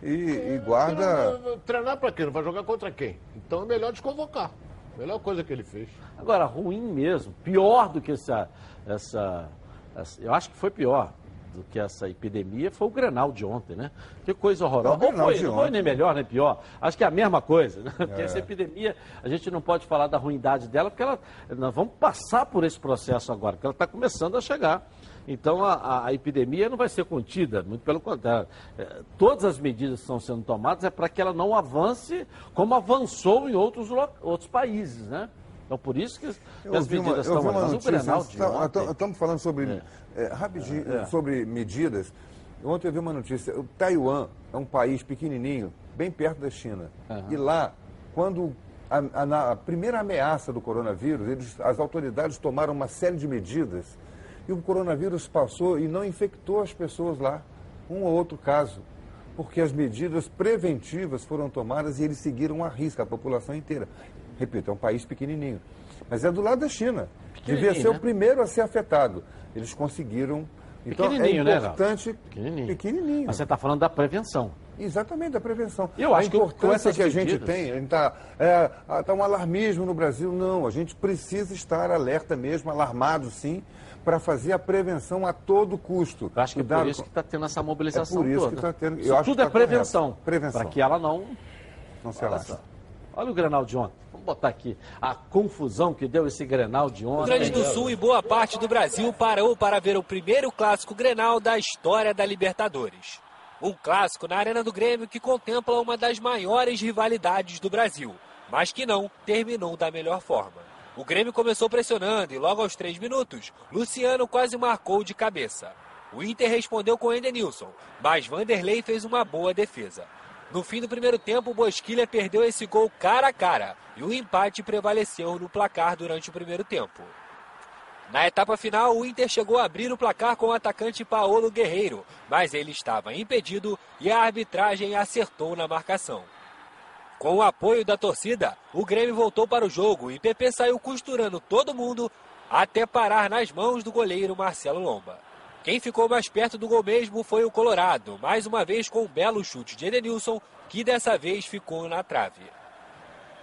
E, e guarda. Treinar pra quê? Não vai jogar contra quem? Então é melhor desconvocar. Melhor coisa que ele fez. Agora, ruim mesmo, pior do que essa, essa, essa- Eu acho que foi pior do que essa epidemia foi o Grenal de ontem, né? Que coisa horrorosa. Não, Grenal foi, não foi nem melhor nem pior. Acho que é a mesma coisa, né? Porque É. essa epidemia, a gente não pode falar da ruindade dela, porque ela, nós vamos passar por esse processo agora, porque ela está começando a chegar. Então a, a- epidemia não vai ser contida, muito pelo contrário. É, todas as medidas que estão sendo tomadas é para que ela não avance como avançou em outros, outros países, né? Então por isso que, Eu as uma, medidas eu ouvi estão uma Mas o Grenal de tá- ontem- tá- estamos falando sobre, é, rapidinho, É. sobre medidas. Ontem eu vi uma notícia, o Taiwan é um país pequenininho, bem perto da China. E lá, quando a, a- na primeira ameaça do coronavírus, eles- as autoridades tomaram uma série de medidas e o coronavírus passou e não infectou as pessoas lá, um ou outro caso. Porque as medidas preventivas foram tomadas e eles seguiram a risca, a população inteira. Repito, é um país pequenininho. Mas é do lado da China. Devia ser né? o primeiro a ser afetado. Eles conseguiram. Então é Pequenininho, né, importante. Pequenininho. Pequenininho. Mas você está falando da prevenção. Exatamente, da prevenção. Eu acho a que importância essas que a gente medidas- tem, a gente tá, é, ah, tá um alarmismo no Brasil. Não, a gente precisa estar alerta mesmo, alarmado sim, para fazer a prevenção a todo custo. Eu acho que é por isso com- que está tendo essa mobilização É por isso toda. que está tendo. eu Isso tudo que é tá correto. prevenção. Prevenção. Para que ela não Não se alastre. Olha o Grenal de ontem. Vamos botar aqui a confusão que deu esse Grenal de O ontem. Rio Grande do Sul e boa parte do Brasil parou para ver o primeiro clássico Grenal da história da Libertadores. Um clássico na Arena do Grêmio que contempla uma das maiores rivalidades do Brasil, mas que não terminou da melhor forma. O Grêmio começou pressionando e logo aos três minutos, Luciano quase marcou de cabeça. O Inter respondeu com Edenilson, mas Vanderlei fez uma boa defesa. No fim do primeiro tempo, o Bosquilha perdeu esse gol cara a cara e o empate prevaleceu no placar durante o primeiro tempo. Na etapa final, o Inter chegou a abrir o placar com o atacante Paolo Guerreiro, mas ele estava impedido e a arbitragem acertou na marcação. Com o apoio da torcida, o Grêmio voltou para o jogo e PP saiu costurando todo mundo até parar nas mãos do goleiro Marcelo Lomba. Quem ficou mais perto do gol mesmo foi o Colorado, mais uma vez com um belo chute de Edenilson, que dessa vez ficou na trave.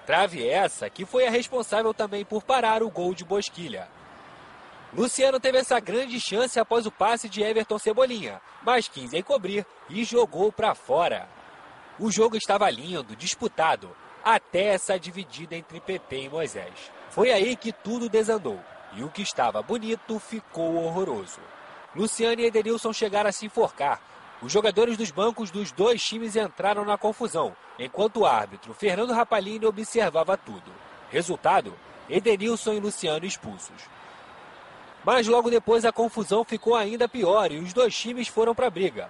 Trave essa que foi a responsável também por parar o gol de Bosquilha. Luciano teve essa grande chance após o passe de Everton Cebolinha, mas quis encobrir e jogou para fora. O jogo estava lindo, disputado, até essa dividida entre PP e Moisés. Foi aí que tudo desandou, e o que estava bonito ficou horroroso. Luciano e Edenilson chegaram a se enforcar, Os jogadores dos bancos dos dois times entraram na confusão, enquanto o árbitro Fernando Rapalini observava tudo. Resultado: Edenilson e Luciano expulsos. Mas logo depois a confusão ficou ainda pior e os dois times foram para a briga.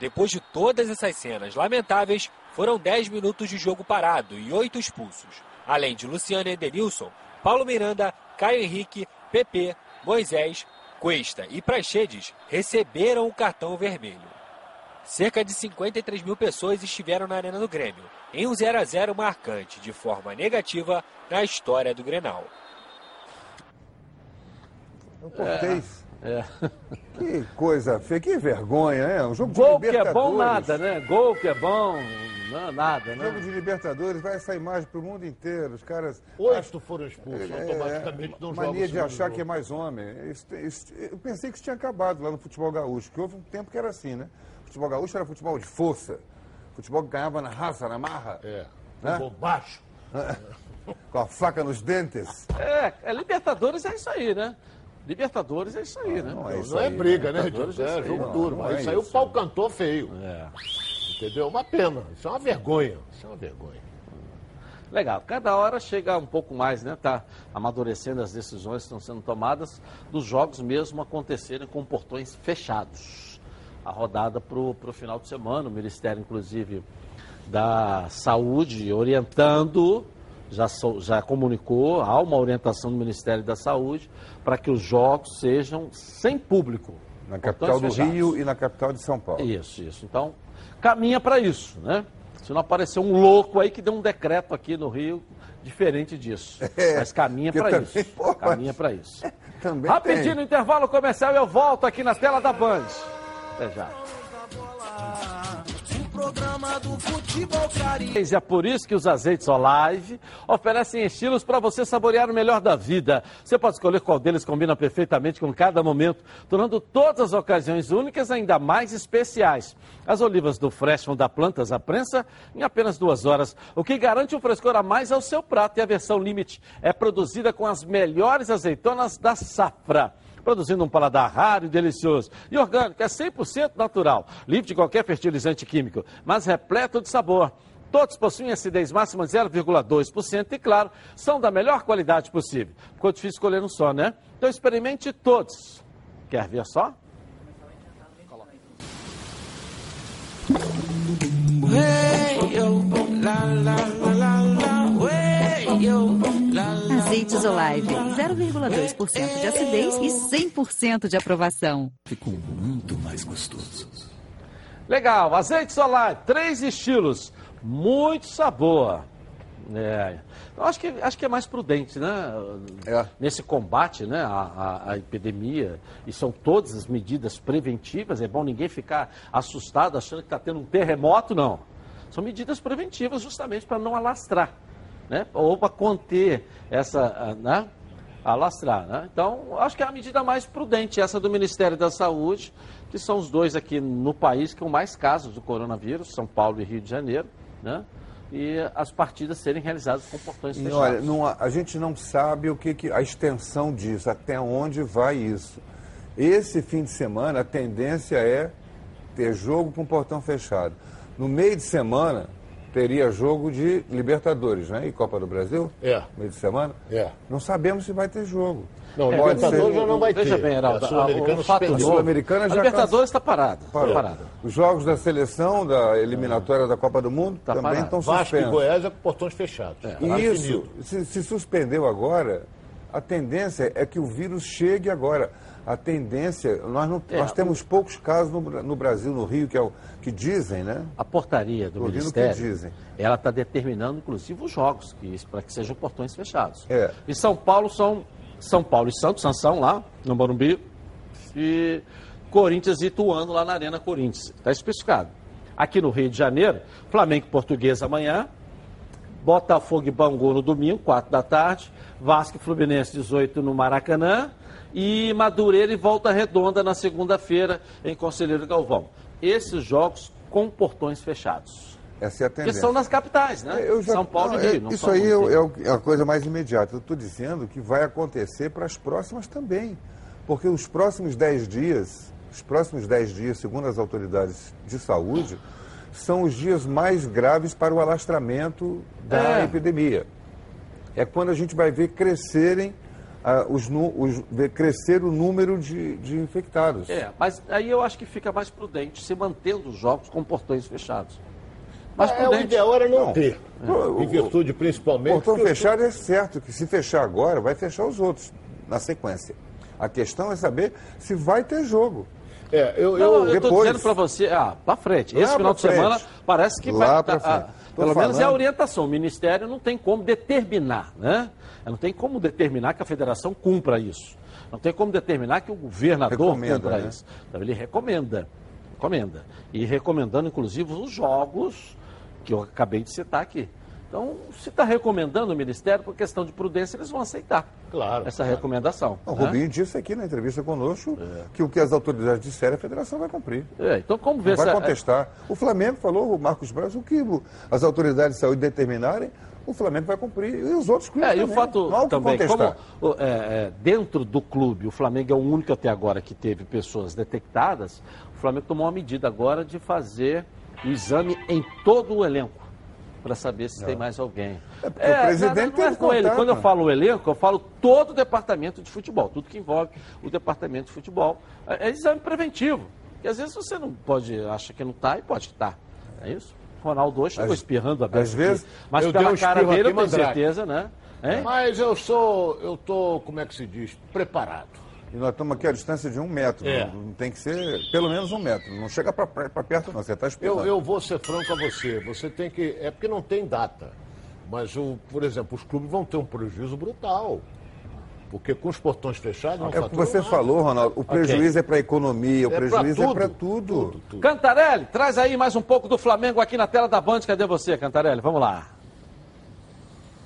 Depois de todas essas cenas lamentáveis, foram 10 minutos de jogo parado e 8 expulsos. Além de Luciano e Edenilson, Paulo Miranda, Caio Henrique, PP, Moisés, Cuesta e Praxedes receberam o cartão vermelho. Cerca de 53 mil pessoas estiveram na Arena do Grêmio, em um 0 a 0 marcante de forma negativa na história do Grenal. Um portês. É. Que coisa feia, que vergonha, né? Um jogo de Gol que é Libertadores. bom, nada, né? Gol que é bom, não, nada, né? Jogo de Libertadores, vai essa imagem pro mundo inteiro. Os caras. Oito foram expulsos, É, automaticamente não jogam Mania de achar jogo. que é mais homem. Isso- isso- eu pensei que isso tinha acabado lá no futebol gaúcho, que houve um tempo que era assim, né? Futebol gaúcho era futebol de força. Futebol que ganhava na raça, na marra. É. Né? Futebol baixo. Com a faca nos dentes. É, é, Libertadores é isso aí, né? Libertadores é isso aí, né? Não é isso Não é aí, briga, né? É, jogo Não, duro. não Mas é isso aí o pau cantou feio. É. Entendeu? Uma pena. Isso é uma vergonha. Isso é uma vergonha. Legal. Cada hora chega um pouco mais, né? Tá amadurecendo as decisões que estão sendo tomadas dos jogos mesmo acontecerem com portões fechados. A rodada para o final de semana, o Ministério, inclusive, da Saúde orientando, já, so- já comunicou, há uma orientação do Ministério da Saúde para que os jogos sejam sem público. Na capital do fechados. Rio e na capital de São Paulo. Isso, isso. Então, caminha para isso, né? Se não aparecer um louco aí que deu um decreto aqui no Rio diferente disso. É, Mas caminha para isso. pode. Caminha para isso. Também Rapidinho no intervalo comercial eu volto aqui na tela da Band. Até já. Programa do futebol carioca. É por isso que os azeites Olive oferecem estilos para você saborear o melhor da vida. Você pode escolher qual deles combina perfeitamente com cada momento, tornando todas as ocasiões únicas ainda mais especiais. As olivas do Fresh vão dar plantas à prensa em apenas duas horas, o que garante um frescor a mais ao seu prato. E a versão Limite é produzida com as melhores azeitonas da safra produzindo um paladar raro e delicioso. E orgânico, é 100% natural, livre de qualquer fertilizante químico, mas repleto de sabor. Todos possuem acidez máxima de 0,2% e, claro, são da melhor qualidade possível. Ficou difícil escolher um só, né? Então experimente todos. Quer ver só? Azeites Olive, 0,2% de acidez e 100% de aprovação. Ficou muito mais gostoso. Legal, azeite solar, três estilos, muito sabor. É. Eu acho que, acho que é mais prudente, né? Nesse combate né, à, à- à epidemia, e são todas as medidas preventivas, é bom ninguém ficar assustado achando que está tendo um terremoto, não. São medidas preventivas justamente para não alastrar, né? Ou para conter essa, né? Alastrar, né? Então, acho que é a medida mais prudente, essa do Ministério da Saúde, que são os dois aqui no país com mais casos do coronavírus, São Paulo e Rio de Janeiro, né? E as partidas serem realizadas com portões fechados. olha, não a gente não sabe o que, que a extensão disso, até onde vai isso. Esse fim de semana a tendência é ter jogo com portão fechado. No meio de semana teria jogo de Libertadores, né? E Copa do Brasil? É. Meio de semana? É. Não sabemos se vai ter jogo. Não, É, Libertadores ser- já não vai Veja ter. bem, Heraldo, A Sul-Americana o fato suspendeu. A novo- Sul-Americana a já Libertadores está parada. Está Parou. parada. Os jogos da seleção, da eliminatória da Copa do Mundo, também parado. estão Vasco e suspensos. Goiás é com portões fechados. Tá E isso, se, se suspendeu agora, a tendência é que o vírus chegue agora. A tendência, nós, não, É, nós o- temos poucos casos no, no Brasil, no Rio, que é o que dizem, né? A portaria do Tô ouvindo o que Ministério, dizem. ela está determinando, inclusive, os jogos, que, para que sejam portões fechados. É. Em São Paulo são São Paulo e Santos, Sansão lá, no Morumbi, e Corinthians e Ituano lá na Arena Corinthians. Está especificado. Aqui no Rio de Janeiro, Flamengo e Português amanhã, Botafogo e Bangu no domingo, 4 da tarde, Vasco e Fluminense 18 no Maracanã e Madureira e Volta Redonda na segunda-feira em Conselheiro Galvão. Esses jogos com portões fechados. Essa é a tendência. são nas capitais, né? Eu já- São Paulo não, e é- Rio. não Isso aí é, é é a coisa mais imediata. Eu estou dizendo que vai acontecer para as próximas também. Porque os próximos 10 dias os próximos 10 dias, segundo as autoridades de saúde, são os dias mais graves para o alastramento da É. epidemia. É quando a gente vai ver crescerem ah, os, os- crescer o número de, de infectados. É, mas aí eu acho que fica mais prudente se mantendo os jogos com portões fechados. Mais É, o prudente. ideal era não, Não. ter. O- Em virtude principalmente. Portão fechado é certo que se fechar agora, vai fechar os outros na sequência. A questão é saber se vai ter jogo. É, eu, Não, eu estou depois- dizendo para você, ah, para frente. Lá Esse final de semana frente. parece que Lá vai. pra ah, pelo menos é a falando. orientação. O Ministério não tem como determinar, né? Não tem como determinar que a federação cumpra isso. Não tem como determinar que o governador Recomenda, cumpra né? isso. Então ele recomenda. Recomenda. E recomendando, inclusive, os jogos que eu acabei de citar aqui. Então, se está recomendando o Ministério, por questão de prudência, eles vão aceitar Claro, essa recomendação. O né? Rubinho disse aqui na entrevista conosco que o que as autoridades disserem, a federação vai cumprir. É, então, como ver vai se a- contestar. O Flamengo falou, o Marcos Braz, o que as autoridades de saúde determinarem, o Flamengo vai cumprir. E os outros clubes É, e o também. fato Não há o que também, como contestar. o- é, é, dentro do clube, o Flamengo é o único até agora que teve pessoas detectadas, o Flamengo tomou uma medida agora de fazer o exame em todo o elenco, para saber se tem mais alguém. É o presidente não, não é com ele. Quando eu falo o elenco, eu falo todo o departamento de futebol, tudo que envolve o departamento de futebol. É, é exame preventivo. Porque às vezes você não pode, acha que não está e pode estar. É isso? Ronaldo hoje chegou espirrando a beça às vezes. Mas eu pela um cara dele, eu tenho certeza, né? Hein? Mas eu sou, eu tô, como é que se diz, preparado. E nós estamos aqui à distância de um metro. É. Não, não tem que ser pelo menos um metro. Não chega para perto, não. Você está esperando. Eu, eu vou ser franco a você. Você tem que. É porque não tem data. Mas, o, por exemplo, os clubes vão ter um prejuízo brutal. Porque com os portões fechados não É o que você nada. falou, Ronaldo. O prejuízo é para a economia, o É prejuízo é tudo, para tudo. Cantarelli, traz aí mais um pouco do Flamengo aqui na tela da Band. Cadê você, Cantarelli? Vamos lá.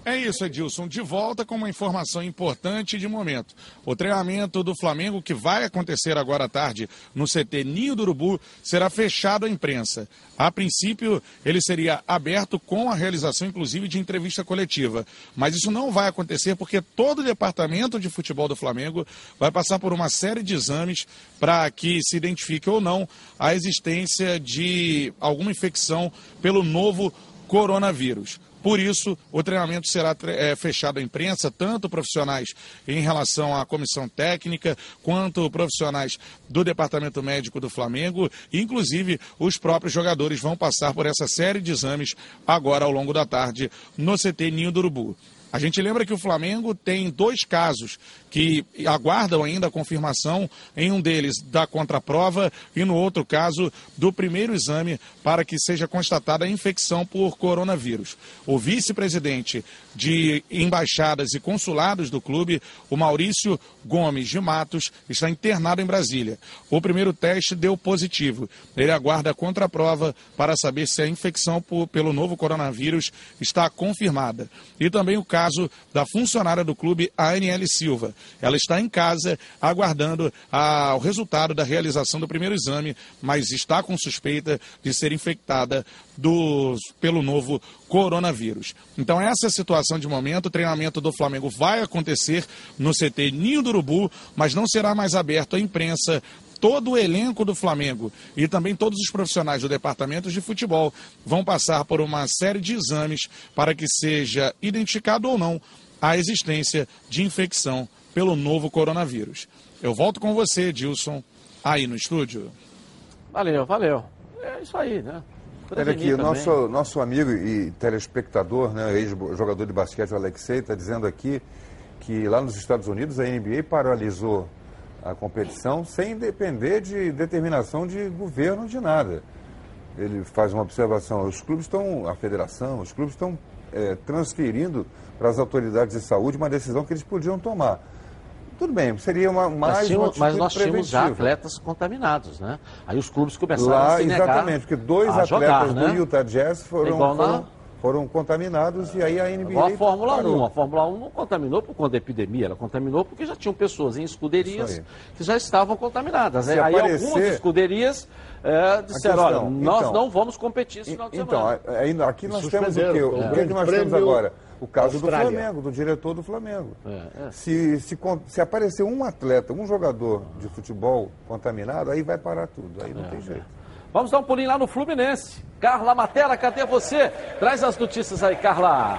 É isso, Edilson. De volta com uma informação importante de momento. O treinamento do Flamengo, que vai acontecer agora à tarde no CT Ninho do Urubu, será fechado à imprensa. A princípio, ele seria aberto com a realização, inclusive, de entrevista coletiva. Mas isso não vai acontecer porque todo o departamento de futebol do Flamengo vai passar por uma série de exames para que se identifique ou não a existência de alguma infecção pelo novo coronavírus. Por isso, o treinamento será eh, fechado à imprensa, tanto profissionais em relação à comissão técnica, quanto profissionais do departamento médico do Flamengo. Inclusive, os próprios jogadores vão passar por essa série de exames agora ao longo da tarde no CT Ninho do Urubu. A gente lembra que o Flamengo tem dois casos que aguardam ainda a confirmação, em um deles da contraprova e no outro caso do primeiro exame para que seja constatada a infecção por coronavírus. O vice-presidente de embaixadas e consulados do clube, o Maurício Gomes de Matos, está internado em Brasília. O primeiro teste deu positivo. Ele aguarda a contraprova para saber se a infecção por- pelo novo coronavírus está confirmada. E também o caso da funcionária do clube, a Aniele Silva. Ela está em casa aguardando a- o resultado da realização do primeiro exame, mas está com suspeita de ser infectada dos- pelo novo coronavírus. Então, essa é a situação de momento. O treinamento do Flamengo vai acontecer no CT Ninho do Urubu, mas não será mais aberto à imprensa. Todo o elenco do Flamengo e também todos os profissionais do departamento de futebol vão passar por uma série de exames para que seja identificado ou não a existência de infecção pelo novo coronavírus. Eu volto com você, Dilson, aí no estúdio. Valeu, valeu. É isso aí, né? Olha aqui, o também. nosso, nosso amigo e telespectador, né, ex-jogador de basquete, o Alexei, está dizendo aqui que lá nos Estados Unidos a NBA paralisou a competição sem depender de determinação de governo de nada. Ele faz uma observação, os clubes estão, a federação, os clubes estão eh, transferindo para as autoridades de saúde uma decisão que eles podiam tomar. Tudo bem, seria uma, Mas, mais uma tínhamos- mas nós tínhamos já atletas contaminados, né? Aí os clubes começaram Lá, a se negar exatamente, porque dois atletas jogar, do né? Utah Jazz foram, na- foram, foram contaminados e aí a NBA Igual a Fórmula parou. 1. A Fórmula 1 não contaminou por conta da epidemia, ela contaminou porque já tinham pessoas em escuderias que já estavam contaminadas. Se aí aparecer- algumas escuderias é, disseram, olha, nós então- não vamos competir esse final de Então, semana. aí- aqui nós temos o quê? Suspenderam, O é. que, é que nós Prêmio- temos agora? O caso do. Flamengo, do diretor do Flamengo. É, é. Se, se, se aparecer um atleta, um jogador de futebol contaminado, aí vai parar tudo. Aí não É, tem jeito. Vamos dar um pulinho lá no Fluminense. Carla Matera, cadê você? Traz as notícias aí, Carla.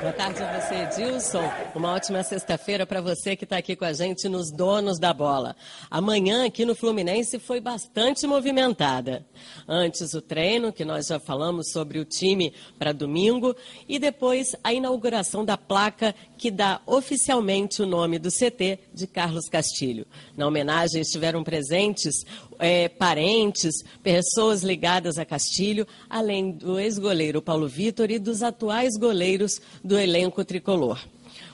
Boa tarde a você, Edilson. Uma ótima sexta-feira para você que está aqui com a gente nos Donos da Bola. Amanhã aqui no Fluminense foi bastante movimentada. Antes o treino, que nós já falamos sobre o time para domingo, e depois a inauguração da placa que dá oficialmente o nome do CT de Carlos Castilho. Na homenagem estiveram presentes eh, parentes, pessoas ligadas a Castilho, além do ex-goleiro Paulo Vitor e dos atuais goleiros do elenco tricolor.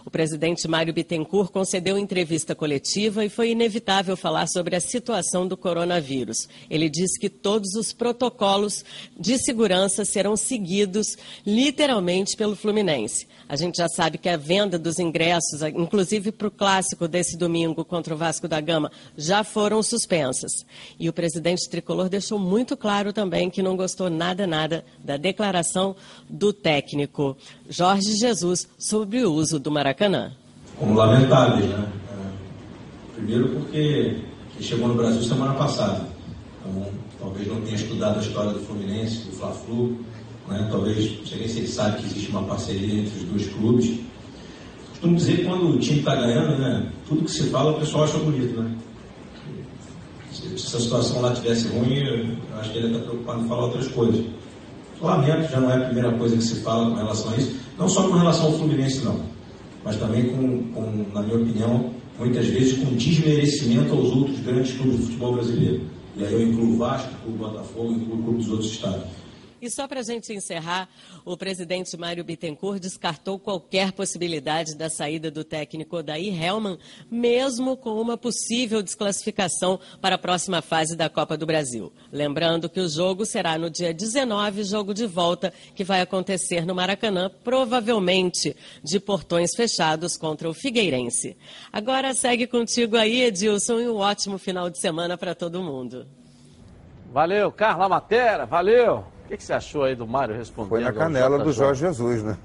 O presidente Mário Bittencourt concedeu entrevista coletiva e foi inevitável falar sobre a situação do coronavírus. Ele disse que todos os protocolos de segurança serão seguidos literalmente pelo Fluminense. A gente já sabe que a venda dos ingressos, inclusive para o clássico desse domingo contra o Vasco da Gama, já foram suspensas. E o presidente tricolor deixou muito claro também que não gostou nada, nada da declaração do técnico Jorge Jesus sobre o uso do Maracanã. Como lamentáveis, né? É, Primeiro porque ele chegou no Brasil semana passada, então talvez não tenha estudado a história do Fluminense, do Fla-Flu, né? talvez, não sei nem se ele sabe que existe uma parceria entre os dois clubes. Costumo dizer que quando o time está ganhando, né? tudo que se fala o pessoal acha bonito, né? Se, essa situação lá tivesse ruim, eu acho que ele está preocupado em falar outras coisas. Lamento, já não é a primeira coisa que se fala com relação a isso, não só com relação ao Fluminense, não mas também com, com, na minha opinião, muitas vezes com desmerecimento aos outros grandes clubes de futebol brasileiro. E aí eu incluo o Vasco, incluo o Botafogo, incluo o clube dos outros estados. E só para a gente encerrar, o presidente Mário Bittencourt descartou qualquer possibilidade da saída do técnico Odair Hellman, mesmo com uma possível desclassificação para a próxima fase da Copa do Brasil. Lembrando que o jogo será no dia 19, jogo de volta, que vai acontecer no Maracanã, provavelmente de portões fechados contra o Figueirense. Agora segue contigo aí, Edilson, e um ótimo final de semana para todo mundo. Valeu, Carla Matera, valeu. O que, que você achou aí do Mário respondendo? Foi na canela do? Jorge Jesus, né?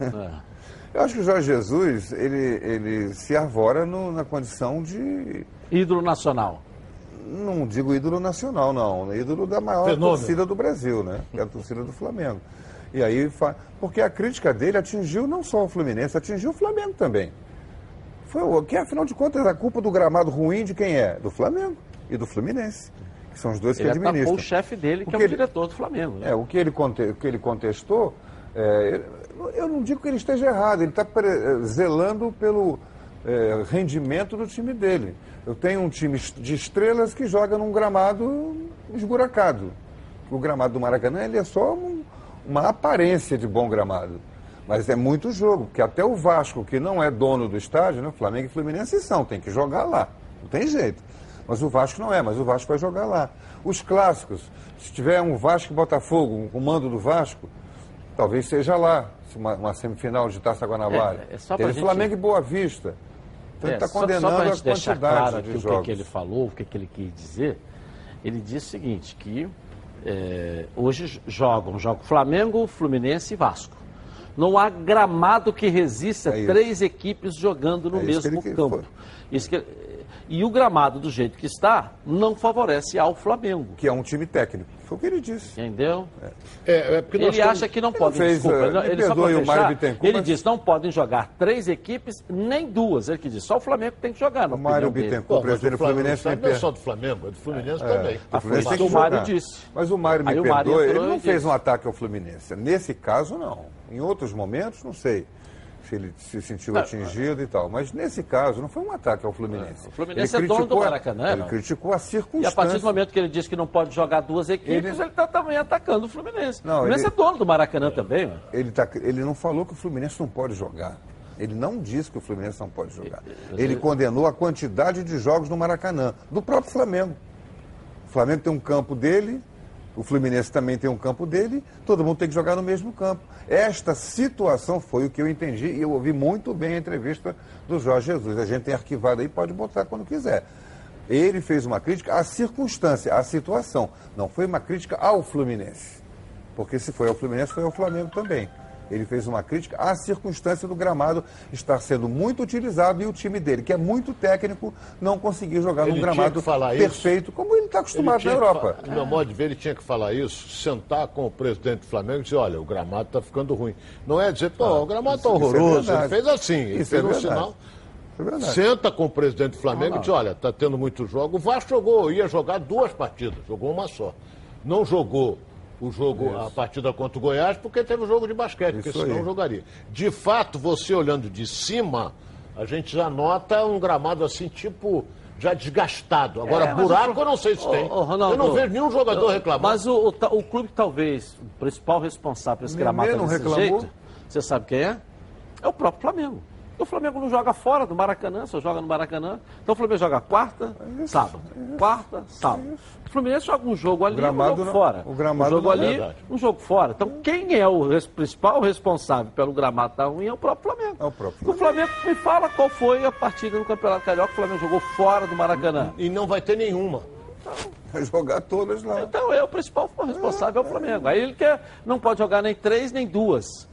Eu acho que o Jorge Jesus, ele, ele se arvora no- na condição de... Ídolo nacional. Não digo ídolo nacional, não. Ídolo da maior Fenômeno. torcida do Brasil, né? Que é a torcida do Flamengo. E aí, fa- porque a crítica dele atingiu não só o Fluminense, atingiu o Flamengo também. Foi o que, afinal de contas, a culpa do gramado ruim de quem é? Do Flamengo e do Fluminense. Que são os dois que Ele administram. atacou o chefe dele, que O é o que ele- diretor do Flamengo. né? É, o que ele, conte- o que ele contestou, é, ele- eu não digo que ele esteja errado, ele está pre- zelando pelo é, rendimento do time dele. Eu tenho um time de estrelas que joga num gramado esburacado. O gramado do Maracanã ele é só um- uma aparência de bom gramado. Mas é muito jogo, porque até o Vasco, que não é dono do estádio, né, Flamengo e Fluminense são, tem que jogar lá. Não tem jeito. Mas o Vasco não é, mas o Vasco vai jogar lá. Os clássicos, se tiver um Vasco e Botafogo, um comando do Vasco, talvez seja lá, uma, uma semifinal de Taça Guanabara. É, é só Teve gente- Flamengo e Boa Vista. Então ele está É, só- condenando só pra a deixar quantidade claro aqui de o que, jogos. que ele falou, o que, que ele quis dizer. Ele disse o seguinte, que é, hoje jogam, jogam Flamengo, Fluminense e Vasco. Não há gramado que resista É isso. três equipes jogando no É isso mesmo quis- campo. Isso que- e o gramado, do jeito que está, não favorece ao Flamengo. Que é um time técnico. Foi o que ele disse. Entendeu? É, é Ele temos- acha que não Ele podem, fez, desculpa, ele, me ele só fechar, Bittencourt, ele mas- disse não podem jogar três equipes, nem duas. Ele que disse, só o Flamengo tem que jogar. O Mário. Bittencourt, Pô, mas presidente o do Flamengo Fluminense, não é só do Flamengo, é do Fluminense É, também. o Ah, Fluminense que o Mário disse. Mas o Mário me Aí Mário ele não fez disse. um ataque ao Fluminense. Nesse caso, não. Em outros momentos, não sei se ele se sentiu Não, atingido e tal. Mas nesse caso, não foi um ataque ao Fluminense. O Fluminense Ele é dono do Maracanã, Ele não. criticou a E a partir circunstância. do momento que ele disse que não pode jogar duas equipes, Ele- ele está também atacando o Fluminense. Não, o Fluminense ele- é dono do Maracanã também. mano. Ele, tá, ele não falou que o Fluminense não pode jogar. Ele não disse que o Fluminense não pode jogar. Ele condenou a quantidade de jogos no Maracanã, do próprio Flamengo. O Flamengo tem um campo dele, o Fluminense também tem um campo dele, todo mundo tem que jogar no mesmo campo. Esta situação foi o que eu entendi e eu ouvi muito bem a entrevista do Jorge Jesus. A gente tem arquivado aí, pode botar quando quiser. Ele fez uma crítica à circunstância, à situação. Não foi uma crítica ao Fluminense. Porque se foi ao Fluminense, foi ao Flamengo também. Ele fez uma crítica à circunstância do gramado estar sendo muito utilizado e o time dele, que é muito técnico, não conseguir jogar Ele num gramado falar isso. perfeito, como ele está acostumado Ele na Europa. fa- No meu modo de ver, ele tinha que falar isso, sentar com o presidente do Flamengo e dizer, olha, o gramado está ficando ruim. Não é dizer, pô, o gramado está é horroroso. ele verdade. fez assim, ele Isso é fez um verdade. sinal. É. Senta com o presidente do Flamengo e diz, olha, está tendo muito jogo. O Vasco jogou, ia jogar duas partidas, jogou uma só. Não jogou o jogo, a partida contra o Goiás, porque teve o jogo de basquete, porque Isso senão aí. jogaria. De fato, você olhando de cima, a gente já nota um gramado assim, tipo, já desgastado. Agora, É, buraco o- eu não sei se tem. ô, Ronaldo, eu não vejo nenhum jogador eu- reclamando. Mas o, o, o clube talvez, o principal responsável por esse gramado não desse reclamou? jeito, você sabe quem é? É o próprio Flamengo. O Flamengo não joga fora do Maracanã, só joga no Maracanã. Então o Flamengo joga quarta, sábado. Quarta, sábado. O Fluminense joga um jogo ali, um jogo não- fora. o gramado um jogo não é ali, verdade. um jogo fora. Então quem é o res- principal responsável pelo gramado estar ruim é o próprio Flamengo. É o próprio O Flamengo me fala qual foi a partida no Campeonato Carioca que o Flamengo jogou fora do Maracanã. E não vai ter nenhuma. Vai jogar todas lá. Então é o principal responsável é o Flamengo. Aí ele quer, não pode jogar nem três nem duas.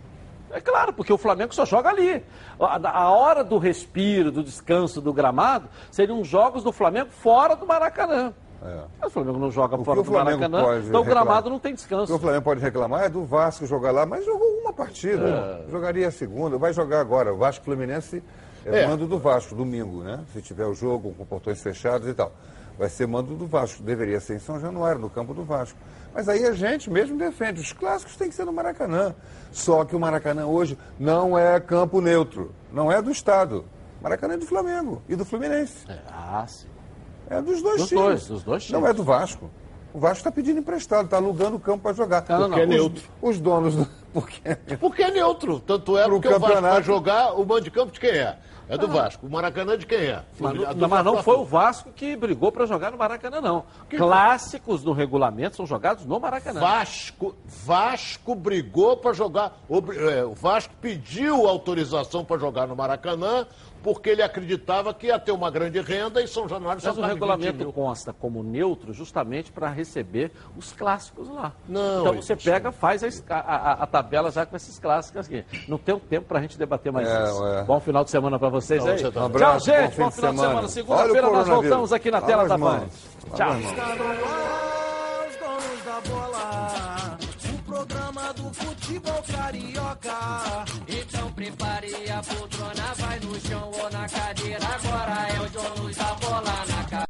É claro, porque o Flamengo só joga ali. A, a hora do respiro, do descanso, do gramado, seriam os jogos do Flamengo fora do Maracanã. Mas o Flamengo não joga O fora o do Flamengo Maracanã, então o gramado não tem O que descanso. o Flamengo pode reclamar é do Vasco jogar lá, mas jogou uma partida. É. Jogaria a segunda, vai jogar agora. O Vasco Fluminense é, É. mando do Vasco, domingo, né? Se tiver o jogo com portões fechados e tal. Vai ser mando do Vasco. Deveria ser em São Januário, no campo do Vasco. Mas aí a gente mesmo defende. Os clássicos têm que ser no Maracanã. Só que o Maracanã hoje não é campo neutro. Não é do Estado. Maracanã é do Flamengo e do Fluminense. Ah, sim. É dos dois Dos times. dois, dos dois Não times. é do Vasco. O Vasco está pedindo emprestado, está alugando o campo para jogar. Não, não, Porque é não. Os- neutro. Os donos do. Porque é neutro. Porque é neutro. Tanto é porque o Vasco vai jogar, o mando de campo de quem é? É do Vasco. O Maracanã de quem é? Mas, do mas não foi o Vasco que brigou para jogar no Maracanã, não. Clássicos no regulamento são jogados no Maracanã. Vasco, Vasco brigou para jogar. obri- é, O Vasco pediu autorização para jogar no Maracanã porque ele acreditava que ia ter uma grande renda e São Januário só Mas o 20 regulamento mil. consta como neutro justamente para receber os clássicos lá. Não, então você pega, faz a, a- a- tabela já com esses clássicos aqui. Não tem tempo para a gente debater mais É, isso. é. Bom final de semana para vocês aí. você também. Um abraço, Tchau, gente. bom Bom final de semana. semana. Olha Segunda-feira o nós voltamos aqui na Lava tela da Band. Tchau. os donos da bola. Programa do futebol carioca. Então prepare a poltrona, vai no chão ou na cadeira. Agora é o dono da bola na cabeça.